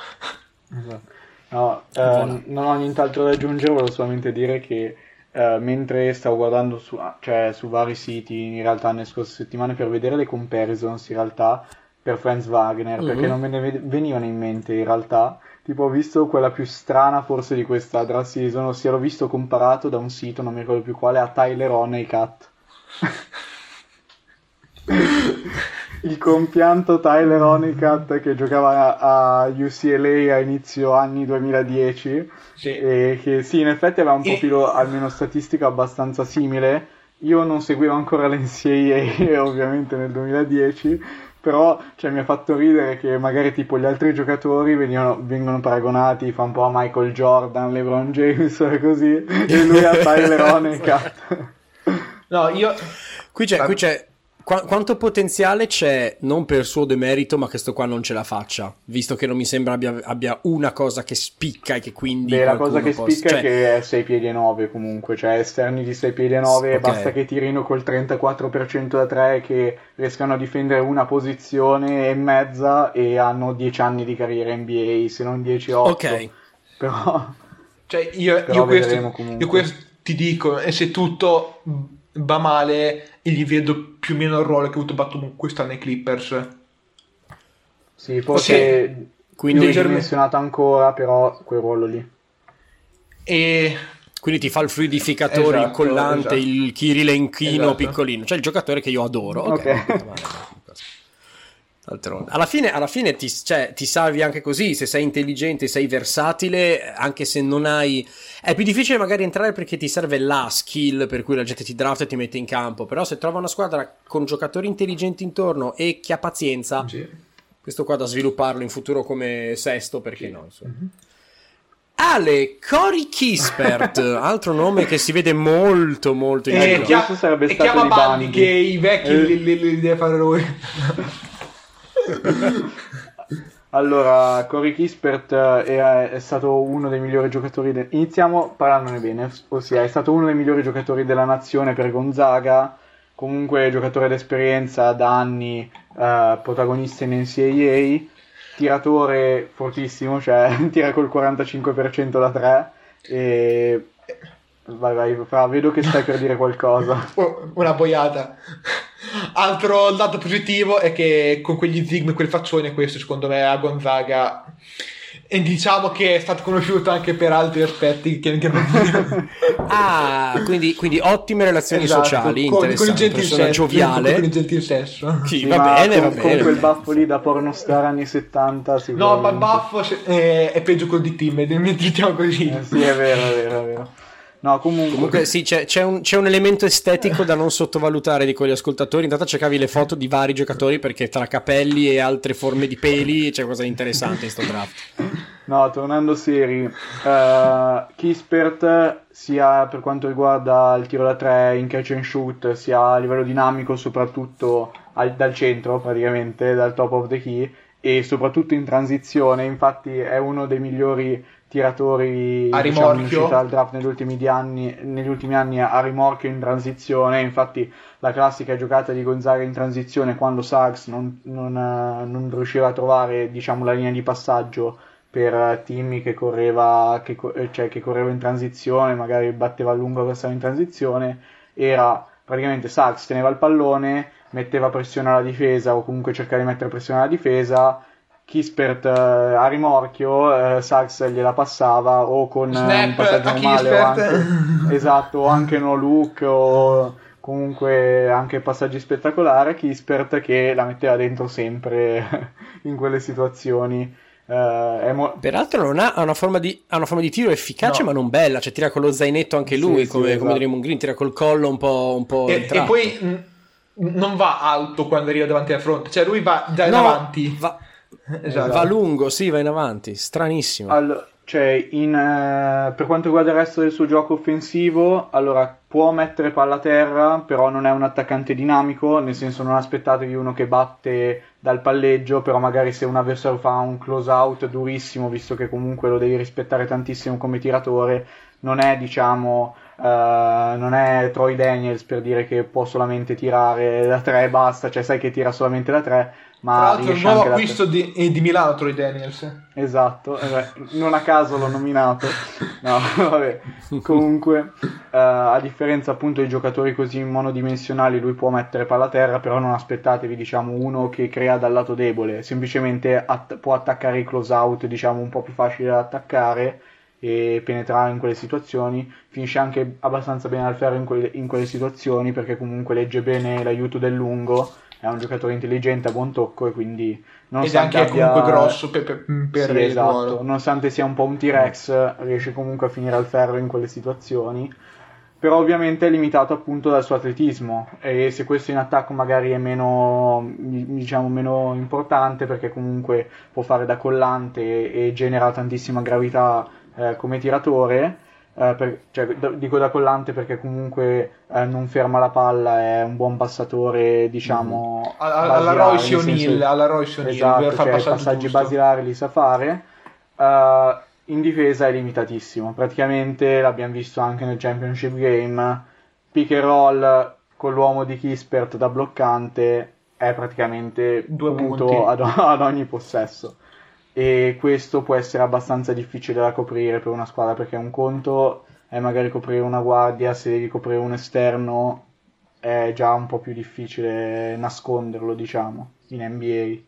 <laughs> No, eh, non ho nient'altro da aggiungere, volevo solamente dire che eh, mentre stavo guardando su, cioè, su vari siti in realtà nelle scorse settimane per vedere le comparisons in realtà per Franz Wagner, Mhm. perché non me ne ve- venivano in mente in realtà, tipo ho visto quella più strana forse di questa draft season, ossia l'ho visto comparato da un sito, non mi ricordo più quale, a Tyler Honeycutt. <laughs> Il compianto Tyler Honeycutt che giocava a UCLA a inizio anni 2010 Sì. e che sì, in effetti aveva un E- profilo almeno statistico abbastanza simile. Io non seguivo ancora l'NCAA <laughs> ovviamente nel 2010, però cioè, mi ha fatto ridere che magari tipo gli altri giocatori venivano- vengono paragonati, fa un po' a Michael Jordan, LeBron James e <laughs> così, e lui a Tyler <laughs> Honeycutt. No, io... Qui c'è, qui c'è qua- quanto potenziale c'è, non per suo demerito, ma che sto qua non ce la faccia, visto che non mi sembra abbia, abbia una cosa che spicca e che quindi Beh, la cosa che possa- spicca cioè, è che è 6 piedi e 9 comunque, cioè esterni di 6 piedi e 9, Ok. basta che tirino col 34% da 3 che riescano a difendere una posizione e mezza e hanno 10 anni di carriera NBA, se non 10 8. Ok. Però Cioè, io, <laughs> Però io questo, io questo ti dico, e se tutto va male, gli vedo più o meno il ruolo che ha avuto Batum quest'anno ai Clippers. sì, forse Quindi- quindi dimensionato ancora, però quel ruolo lì. E Quindi ti fa il fluidificatore, il Esatto, collante, esatto. il Kirilenchino Esatto. piccolino. Cioè il giocatore che io adoro. Ok. Ok. D'altronde. Alla fine, alla fine ti, cioè, ti salvi anche così, se sei intelligente, sei versatile, anche se non hai... È più difficile magari entrare perché ti serve la skill per cui la gente ti drafta e ti mette in campo, però se trova una squadra con giocatori intelligenti intorno e chi ha pazienza, sì. questo qua da svilupparlo in futuro come sesto, perché no? insomma. Mhm. Ale Cory Kispert, <laughs> altro nome che si vede molto molto in E, giro. E stato chiama di Bundy Bundy. che i vecchi Eh. li, li- li deve fare lui. <laughs> Allora, Corey Kispert eh, è, è stato uno dei migliori giocatori. de- Iniziamo parlandone bene, ossia è stato uno dei migliori giocatori della nazione per Gonzaga. Comunque, giocatore d'esperienza da anni, eh, protagonista in NCAA. Tiratore fortissimo, cioè <laughs> tira col 45% da 3. E. Vai, vai, Fra, vedo che stai per dire qualcosa. <laughs> Oh, Una boiata. Altro dato positivo è che con quegli zigmi e quel faccione, questo secondo me a Gonzaga. E diciamo che è stato conosciuto anche per altri aspetti che, che non <laughs> Ah, quindi, quindi ottime relazioni Esatto, sociali, con, con il interessante, gentil persona sesso, gioviale. con il gentil sesso. Sì, Sì, va bene, con, va con bene. quel baffo lì da pornostar anni 70 No, ma il baffo è, è peggio col di team, diciamo così. Eh, sì, è vero, è vero, è vero. No, comunque, Comunque sì, c'è, c'è un, c'è un elemento estetico da non sottovalutare di quegli ascoltatori. Intanto cercavi le foto di vari giocatori perché tra capelli e altre forme di peli c'è di interessante in sto draft. no, tornando seri, eh, Kispert sia per quanto riguarda il tiro da 3 in catch and shoot, sia a livello dinamico, soprattutto al- dal centro, praticamente, dal top of the key, e soprattutto in transizione, infatti è uno dei migliori tiratori A diciamo, in rimorchio. uscita dal draft negli ultimi, anni, negli ultimi anni a rimorchio in transizione, infatti la classica giocata di Gonzaga in transizione quando Suggs non, non, eh, non riusciva a trovare diciamo, la linea di passaggio per eh, Timmy che correva, che, eh, cioè, che correva in transizione, magari batteva a lungo avversario in transizione, era praticamente Sachs teneva il pallone, metteva pressione alla difesa o comunque cercava di mettere pressione alla difesa, Kispert eh, a rimorchio, eh, Sachs gliela passava o con eh, Snap un passaggio normale o anche, <laughs> esatto, o anche no look o comunque anche passaggi spettacolari a Kispert che la metteva dentro sempre <laughs> in quelle situazioni. Eh, mo- Peraltro non ha, ha una forma di, ha una forma di tiro efficace No. ma non bella, cioè tira con lo zainetto anche lui, Sì, sì, come, come esatto. Draymond Green, tira col collo un po', un po' E, e poi mh, non va alto quando arriva davanti al fronte, cioè lui va in No, avanti. Va, Esatto. va lungo, sì, va in avanti, stranissimo. All- cioè, in, eh, per quanto riguarda il resto del suo gioco offensivo, allora può mettere palla a terra, però non è un attaccante dinamico, nel senso non aspettatevi uno che batte dal palleggio, però magari se un avversario fa un close out durissimo, visto che comunque lo devi rispettare tantissimo come tiratore, non è diciamo eh, non è Troy Daniels per dire che può solamente tirare da 3 e basta, cioè sai che tira solamente da 3, ma Tra l'altro il nuovo acquisto di, eh, di Milano, Troy Daniels. Esatto, eh beh, non a caso l'ho nominato. No, <laughs> vabbè. Comunque, eh, a differenza appunto di giocatori così monodimensionali, lui può mettere palla a terra, però non aspettatevi, diciamo, uno che crea dal lato debole, semplicemente att- può attaccare i close out, diciamo, un po' più facile da attaccare e penetrare in quelle situazioni. Finisce anche abbastanza bene al ferro in quelle, in quelle situazioni perché comunque legge bene l'aiuto del lungo. È un giocatore intelligente, a buon tocco e quindi Ed è anche abbia- comunque grosso per, per, per sì, il esatto. Nonostante sia un po' un T-Rex, riesce comunque a finire al ferro in quelle situazioni. Però ovviamente è limitato appunto dal suo atletismo e se questo in attacco magari è meno, diciamo, meno importante perché comunque può fare da collante e, e genera tantissima gravità eh, come tiratore, eh, per- cioè, da- dico da collante perché comunque eh, non ferma la palla, è un buon passatore, diciamo, Alla, alla nel senso- O'Neill, alla Royce O'Neill, Esatto, cioè, passaggi giusto. basilari li sa fare. Eh, in difesa è limitatissimo. Praticamente l'abbiamo visto anche nel Championship Game. Pick and roll con l'uomo di Kispert da bloccante è praticamente Due punto ad, <laughs> ad ogni possesso. E questo può essere abbastanza difficile da coprire per una squadra perché un conto è magari coprire una guardia, se devi coprire un esterno è già un po' più difficile nasconderlo, diciamo, in NBA.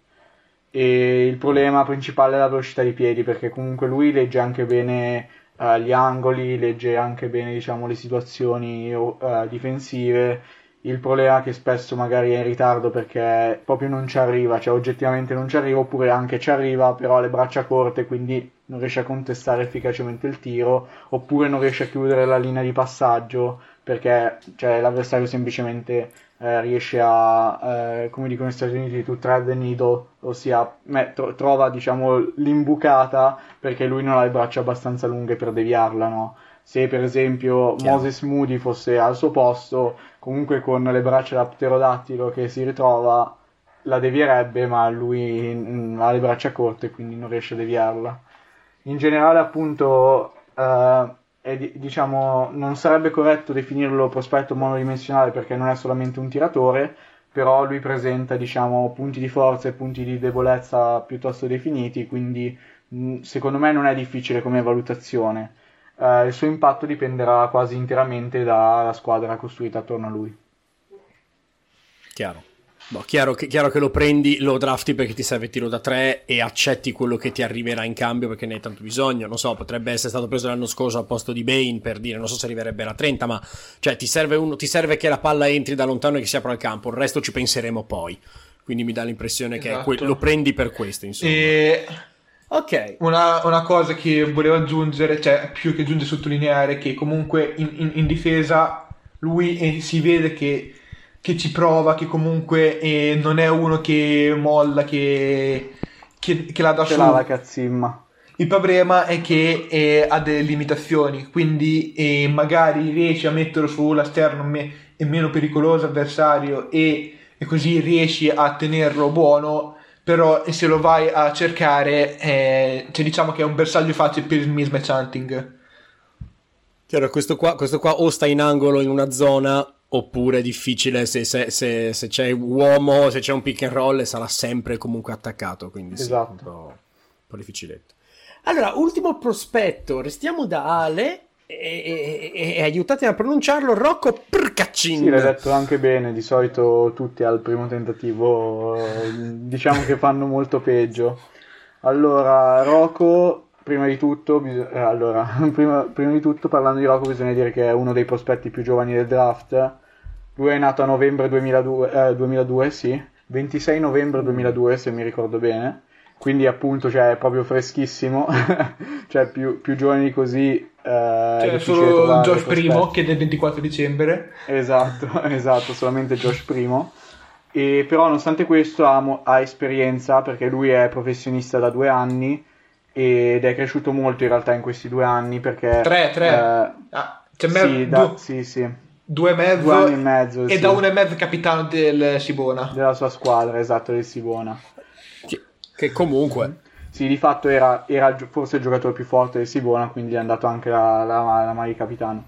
E il problema principale è la velocità di piedi, perché comunque lui legge anche bene eh, gli angoli, legge anche bene, diciamo, le situazioni eh, difensive. Il problema è che spesso magari è in ritardo perché proprio non ci arriva, cioè oggettivamente non ci arriva, oppure anche ci arriva, però ha le braccia corte, quindi non riesce a contestare efficacemente il tiro, oppure non riesce a chiudere la linea di passaggio perché cioè, l'avversario semplicemente eh, riesce a, eh, come dicono negli Stati Uniti, to thread the needle, ossia me- tro- trova diciamo l'imbucata perché lui non ha le braccia abbastanza lunghe per deviarla, no? Se per esempio. Moses Moody fosse al suo posto, comunque con le braccia da pterodattilo che si ritrova, la devierebbe, ma lui mm, ha le braccia corte, quindi non riesce a deviarla. In generale, appunto, eh, è di- diciamo, non sarebbe corretto definirlo prospetto monodimensionale perché non è solamente un tiratore, però lui presenta, diciamo, punti di forza e punti di debolezza piuttosto definiti, quindi mh, secondo me non è difficile come valutazione. Eh, il suo impatto dipenderà quasi interamente dalla squadra costruita attorno a lui. Chiaro. Boh, chiaro, che, chiaro che lo prendi, lo drafti perché ti serve tiro da tre e accetti quello che ti arriverà in cambio perché ne hai tanto bisogno. Non so, potrebbe essere stato preso l'anno scorso al posto di Bane per dire, non so se arriverebbe a 30, ma cioè ti serve, uno, ti serve che la palla entri da lontano e che si apra il campo, il resto ci penseremo poi. Quindi mi dà l'impressione che è que- Esatto. lo prendi per questo, insomma. E Ok. una, una cosa che volevo aggiungere, cioè più che aggiungere sottolineare, che comunque in, in- in difesa lui eh, si vede che, che ci prova, che comunque eh, non è uno che molla, che, che, che la dà Ce su. l'ha la cazzimma. Il problema è che eh, ha delle limitazioni, quindi eh, magari riesci a metterlo sull'esterno me- è meno pericoloso avversario e, e così riesci a tenerlo buono, però se lo vai a cercare, eh, cioè diciamo che è un bersaglio facile per il mismatch hunting. Chiaro, questo qua, questo qua o sta in angolo in una zona oppure è difficile se, se- se- se c'è uomo, se c'è un pick and roll sarà sempre comunque attaccato, quindi sì, Esatto. un, po', un po' difficiletto. Allora, ultimo prospetto, restiamo da Ale e, e- e aiutatemi a pronunciarlo, Rocco Prkacin. Sì, l'hai detto anche bene, di solito tutti al primo tentativo eh, diciamo che fanno molto peggio. Allora, Rocco, prima di tutto, bis- eh, allora, <laughs> prima, prima di tutto parlando di Rocco bisogna dire che è uno dei prospetti più giovani del draft. Lui è nato a novembre 2002, eh, 2002, sì, 26 novembre 2002 se mi ricordo bene, quindi appunto cioè, è proprio freschissimo, <laughs> cioè più, più giovani così eh, è C'è difficile solo Josh. Primo che è del 24 dicembre. Esatto, <laughs> esatto, solamente Josh Primo. E però nonostante questo ha, ha esperienza perché lui è professionista da due anni ed è cresciuto molto in realtà in questi due anni perché... Tre, tre. eh, Ah, c'è me- sì, da- due, sì, sì, due e mezzo. due anni e mezzo, E sì. da uno e mezzo capitano del Sibona. della sua squadra, esatto, del Sibona. Che, comunque... Sì, di fatto era, era forse il giocatore più forte del Sibona, quindi è andato anche la, la, la maglia di capitano.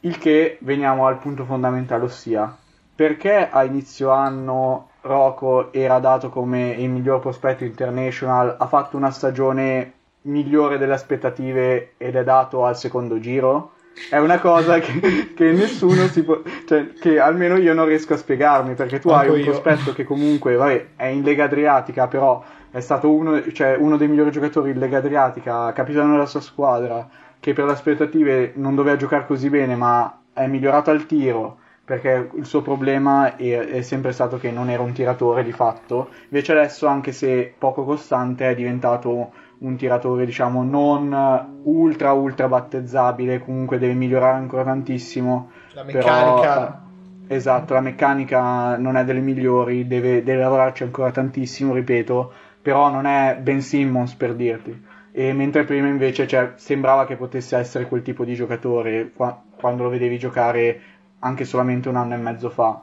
Il che veniamo al punto fondamentale, ossia perché a inizio anno Rocco era dato come il miglior prospetto international, ha fatto una stagione migliore delle aspettative ed è dato al secondo giro? È una cosa che, <laughs> che nessuno si può, cioè che almeno io non riesco a spiegarmi perché tu hai Manco un io. prospetto che comunque vabbè, è in Lega Adriatica, però è stato uno, cioè, uno dei migliori giocatori in Lega Adriatica, capitano della sua squadra, che per le aspettative non doveva giocare così bene, ma è migliorato al tiro, perché il suo problema è, è sempre stato che non era un tiratore di fatto. Invece adesso, anche se poco costante, è diventato un tiratore, diciamo, non ultra ultra battezzabile, comunque deve migliorare ancora tantissimo. La però, meccanica. eh, esatto, la meccanica non è delle migliori, deve, deve lavorarci ancora tantissimo, ripeto, però non è Ben Simmons per dirti. E mentre prima invece cioè, sembrava che potesse essere quel tipo di giocatore qua- quando lo vedevi giocare anche solamente un anno e mezzo fa.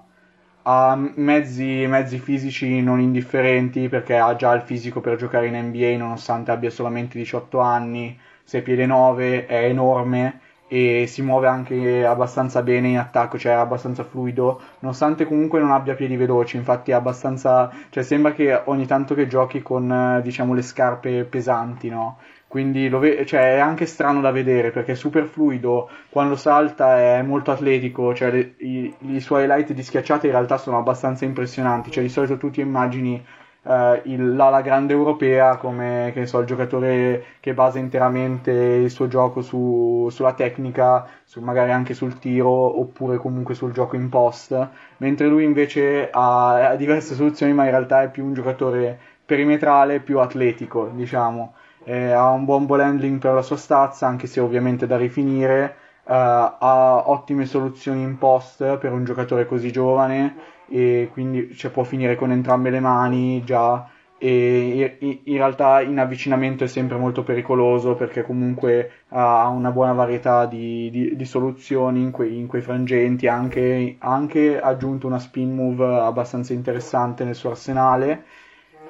Ha mezzi, mezzi fisici non indifferenti perché ha già il fisico per giocare in NBA nonostante abbia solamente 18 anni, 6 piedi 9, è enorme e si muove anche abbastanza bene in attacco, cioè è abbastanza fluido, nonostante comunque non abbia piedi veloci, infatti è abbastanza, cioè sembra che ogni tanto che giochi con eh, diciamo le scarpe pesanti, no? Quindi ve- cioè, è anche strano da vedere perché è super fluido, quando salta è molto atletico, cioè le- i, i suoi highlight di schiacciate in realtà sono abbastanza impressionanti, cioè di solito tu ti immagini eh, il- l'ala grande europea come che so, il giocatore che basa interamente il suo gioco su- sulla tecnica, su- magari anche sul tiro oppure comunque sul gioco in post, mentre lui invece ha, ha diverse soluzioni ma in realtà è più un giocatore perimetrale, più atletico, diciamo. Eh, ha un buon ball handling per la sua stazza, anche se ovviamente da rifinire. Eh, ha ottime soluzioni in post per un giocatore così giovane e quindi cioè, può finire con entrambe le mani già. E in- realtà in avvicinamento è sempre molto pericoloso perché comunque ha una buona varietà di, di- di soluzioni in quei, in quei frangenti. Ha anche, anche aggiunto una spin move abbastanza interessante nel suo arsenale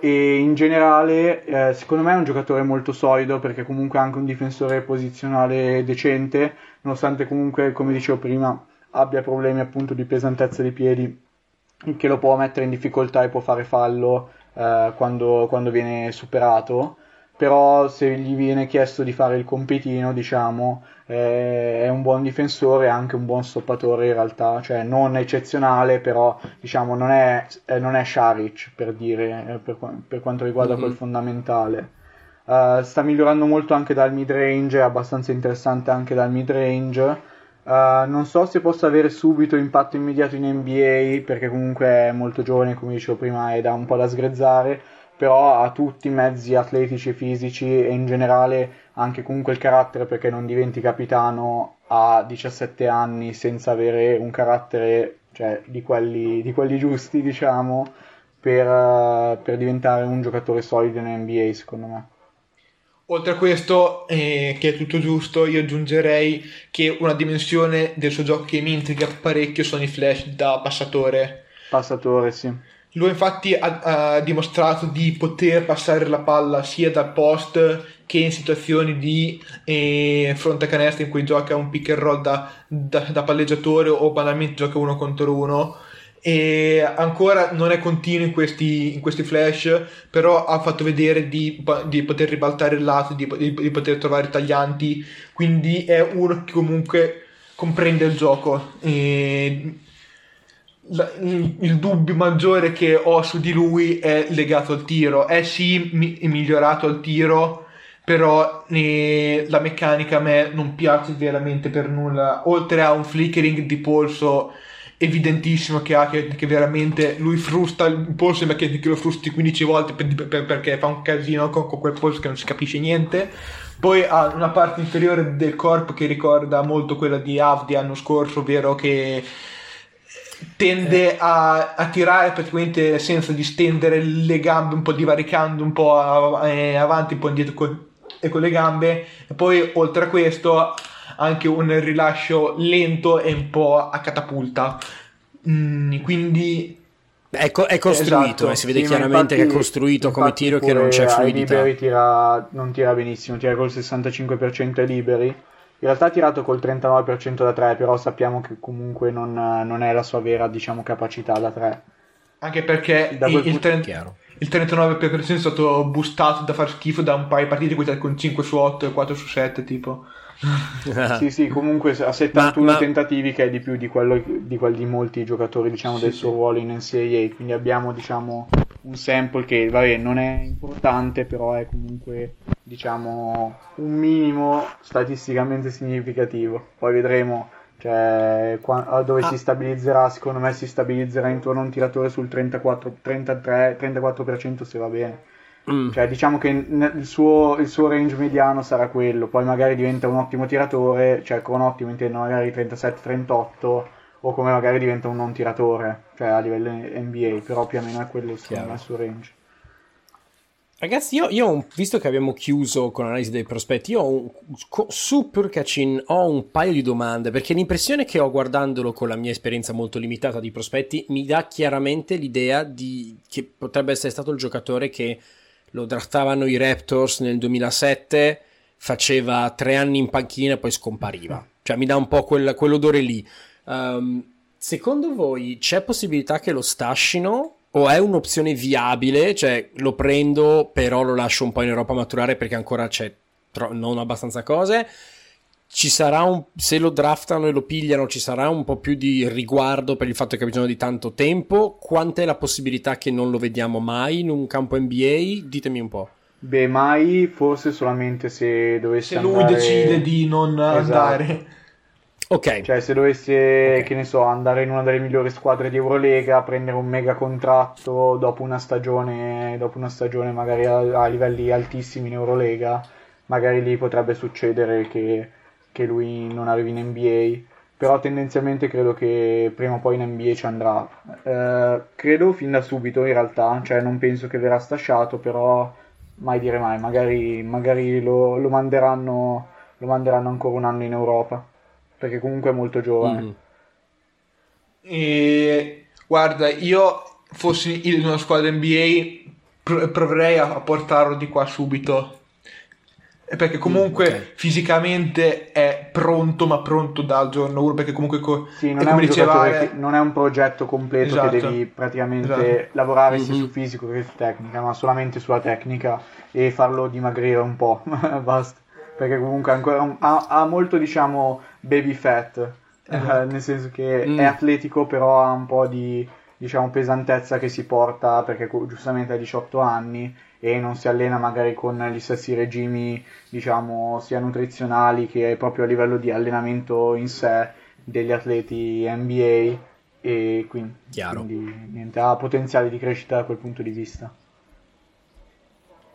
e in generale eh, secondo me è un giocatore molto solido perché comunque è anche un difensore posizionale decente nonostante comunque come dicevo prima abbia problemi appunto di pesantezza dei piedi che lo può mettere in difficoltà e può fare fallo eh, quando, quando viene superato però se gli viene chiesto di fare il compitino diciamo eh, è un buon difensore e anche un buon stoppatore in realtà cioè non eccezionale però diciamo non è, eh, non è Šarić per dire eh, per, per quanto riguarda Mhm. quel fondamentale Uh, sta migliorando molto anche dal mid range, è abbastanza interessante anche dal mid range. Uh, non so se possa avere subito impatto immediato in NBA, perché comunque è molto giovane, come dicevo prima, è da un po' da sgrezzare, però ha tutti i mezzi atletici e fisici e in generale anche comunque il carattere, perché non diventi capitano a 17 anni senza avere un carattere cioè, di, quelli, di quelli giusti, diciamo, per, uh, per diventare un giocatore solido in NBA, secondo me. Oltre a questo, eh, che è tutto giusto, io aggiungerei che una dimensione del suo gioco che mi intriga parecchio sono i flash da passatore. Passatore, sì. Lui infatti ha, ha dimostrato di poter passare la palla sia dal post che in situazioni di eh, fronte a canestro in cui gioca un pick and roll da, da- da palleggiatore o banalmente gioca uno contro uno e ancora non è continuo in questi, in questi flash, però ha fatto vedere di, di poter ribaltare il lato, di, di, di poter trovare taglianti, quindi è uno che comunque comprende il gioco. E la- il, il dubbio maggiore che ho su di lui è legato al tiro. È sì mi- migliorato al tiro, però eh, la meccanica a me non piace veramente per nulla. Oltre a un flickering di polso evidentissimo che ha, che, che veramente lui frusta il polso, sembra che, lo frusti 15 volte per- per- perché fa un casino con, con quel polso che non si capisce niente. Poi ha una parte inferiore del corpo che ricorda molto quella di Avdi l'anno scorso, ovvero che tende a, a tirare praticamente senza distendere le gambe, un po' divaricando un po' a- eh, avanti, un po' indietro co- e con le gambe. E poi oltre a questo anche un rilascio lento e un po' a catapulta. Mm, quindi È, co- è costruito, Esatto, eh, si vede Sì, chiaramente che è infatti- costruito come infatti tiro che non c'è ai fluidità. liberi tira, non tira benissimo, tira col 65% ai liberi. In realtà ha tirato col 39% da 3, però sappiamo che comunque non, non è la sua vera diciamo, capacità da 3. anche perché Da il, il, punto- tren- Chiaro. il 39% è stato boostato da far schifo da un paio di partite con- con 5 su 8 e 4 su 7 tipo. Sì, sì, comunque ha 71 Ma- ma- tentativi che è di più di quello di, quelli di molti giocatori diciamo, del suo ruolo in NCAA, quindi abbiamo diciamo, un sample che vabbè, non è importante, però è comunque diciamo, un minimo statisticamente significativo. Poi vedremo cioè, qua- dove Ah. si stabilizzerà, secondo me si stabilizzerà intorno a un tiratore sul 34, 33, 34% se va bene. Mm. Cioè, diciamo che il suo, il suo range mediano sarà quello, poi magari diventa un ottimo tiratore, cioè con ottimo intendo magari 37-38, o come magari diventa un non tiratore, cioè a livello NBA, però più o meno è quello Chiaro. me il suo range. Ragazzi, io, io ho visto che abbiamo chiuso con l'analisi dei prospetti, io ho un, co- su Purkacin ho un paio di domande, perché l'impressione che ho guardandolo con la mia esperienza molto limitata di prospetti mi dà chiaramente l'idea di, che potrebbe essere stato il giocatore che lo draftavano i Raptors nel 2007, faceva tre anni in panchina e poi scompariva. Cioè mi dà un po' quel- quell'odore lì. Um, secondo voi c'è possibilità che lo stascino o è un'opzione viabile? Cioè lo prendo però lo lascio un po' in Europa maturare perché ancora c'è tro- non abbastanza cose. Ci sarà un, se lo draftano e lo pigliano, ci sarà un po' più di riguardo per il fatto che ha bisogno di tanto tempo. Quant'è la possibilità che non lo vediamo mai in un campo NBA? Ditemi un po'. Beh, mai, forse solamente se dovesse Se lui andare... decide di non Esatto. andare. Ok, Cioè, se dovesse, Ok. che ne so, andare in una delle migliori squadre di Eurolega, prendere un mega contratto dopo una stagione, dopo una stagione magari a, a livelli altissimi in Eurolega, magari lì potrebbe succedere che, che lui non arrivi in NBA. Però tendenzialmente credo che prima o poi in NBA ci andrà. Eh, credo fin da subito in realtà, cioè non penso che verrà stasciato, però mai dire mai, magari, magari lo, lo manderanno, lo manderanno ancora un anno in Europa perché comunque è molto giovane. Mhm. E guarda, io fossi in una squadra NBA, pr- proverei a portarlo di qua subito. Perché comunque Mm, ok. fisicamente è pronto, ma pronto dal giorno 1. Perché comunque, co- Sì, non è, come un diceva, che- non è un progetto completo Esatto. che devi praticamente Esatto. lavorare sia Mhm. su fisico che su tecnica, ma solamente sulla tecnica e farlo dimagrire un po', <laughs> basta. Perché comunque ancora un- ha, ha molto, diciamo, baby fat, eh, Esatto. nel senso che Mm. è atletico, però ha un po' di, diciamo, pesantezza che si porta perché co- giustamente ha 18 anni e non si allena magari con gli stessi regimi, diciamo, sia nutrizionali che proprio a livello di allenamento in sé degli atleti NBA e quindi, quindi niente, ha potenziale di crescita da quel punto di vista.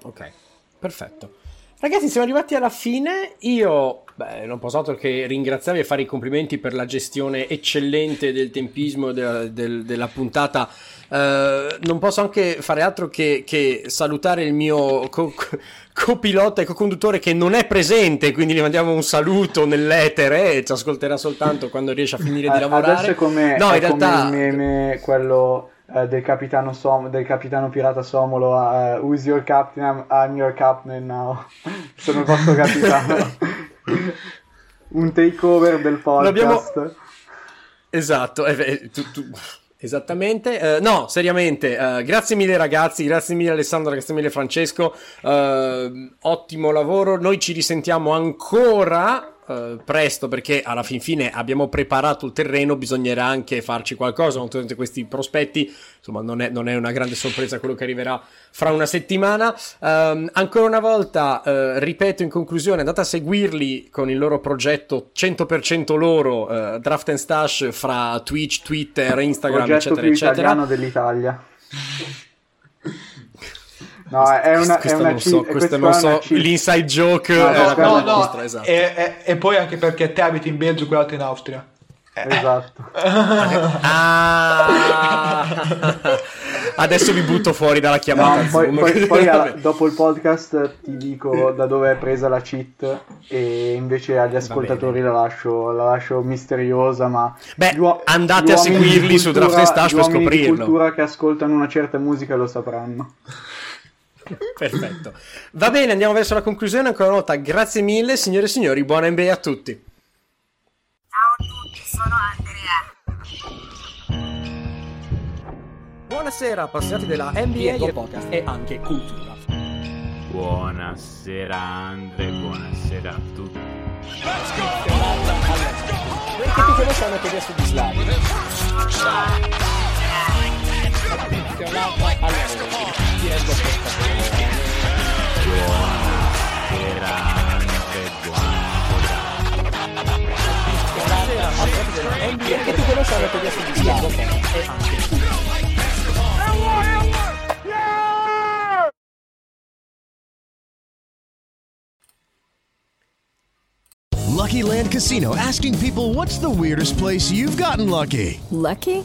Ok, perfetto. Ragazzi, siamo arrivati alla fine. Io beh, non posso altro che ringraziarvi e fare i complimenti per la gestione eccellente del tempismo della, del- della puntata. Eh, non posso anche fare altro che, che salutare il mio co- co- copilota e co-conduttore che non è presente, quindi gli mandiamo un saluto nell'etere e ci ascolterà soltanto quando riesce a finire di lavorare. Adesso è come, no, è in realtà come il meme, quello eh, del, capitano Som- del capitano pirata Somolo, eh, who's your captain? I'm, your captain now. <laughs> Sono il vostro capitano. <laughs> Un takeover del L'abbiamo- podcast. Esatto, eh, tu- tu- Esattamente, Eh, no, seriamente, eh, grazie mille ragazzi, grazie mille Alessandro, grazie mille Francesco, Eh, ottimo lavoro, noi ci risentiamo ancora eh, presto perché alla fin fine abbiamo preparato il terreno, bisognerà anche farci qualcosa nonostante questi prospetti, insomma non è, non è una grande sorpresa quello che arriverà fra una settimana. Ehm, ancora una volta, eh, ripeto in conclusione, andate a seguirli con il loro progetto 100% loro, eh, Draft and Stash fra Twitch, Twitter, Instagram, progetto eccetera, più eccetera. italiano dell'Italia. No, è una, è Questo una non cheat- so, questa questo qua non è so, cheat. l'inside joke No, è no, la no, no, nostra, esatto. e, e- e poi anche perché te abiti in Belgio e quell'altro in Austria. Esatto. <laughs> Ah! Adesso vi butto fuori dalla No, chiamata. poi, Zoom. poi- <laughs> poi alla- dopo il podcast ti dico da dove è presa la cheat e invece agli ascoltatori la lascio, la lascio misteriosa ma Beh, gli uo- andate gli a seguirli su cultura- Draft and Stash gli per uomini di scoprirlo. cultura che ascoltano una certa musica lo sapranno <laughs> Perfetto. Va bene, andiamo verso la conclusione. Ancora una volta, grazie mille, signore e signori. Buona NBA a tutti. Ciao a tutti, sono Andrea. Buonasera, appassionati della NBA Diego Podcast e anche cultura. Buonasera Andre, buonasera a tutti. Perché tutti voi sanno che adesso di Slavio. Allora, ti leggo questa Buonasera Andre, buonasera. Perché tutti voi sanno che adesso di Slavio. Lucky Land Casino asking people what's the weirdest place you've gotten lucky? Lucky?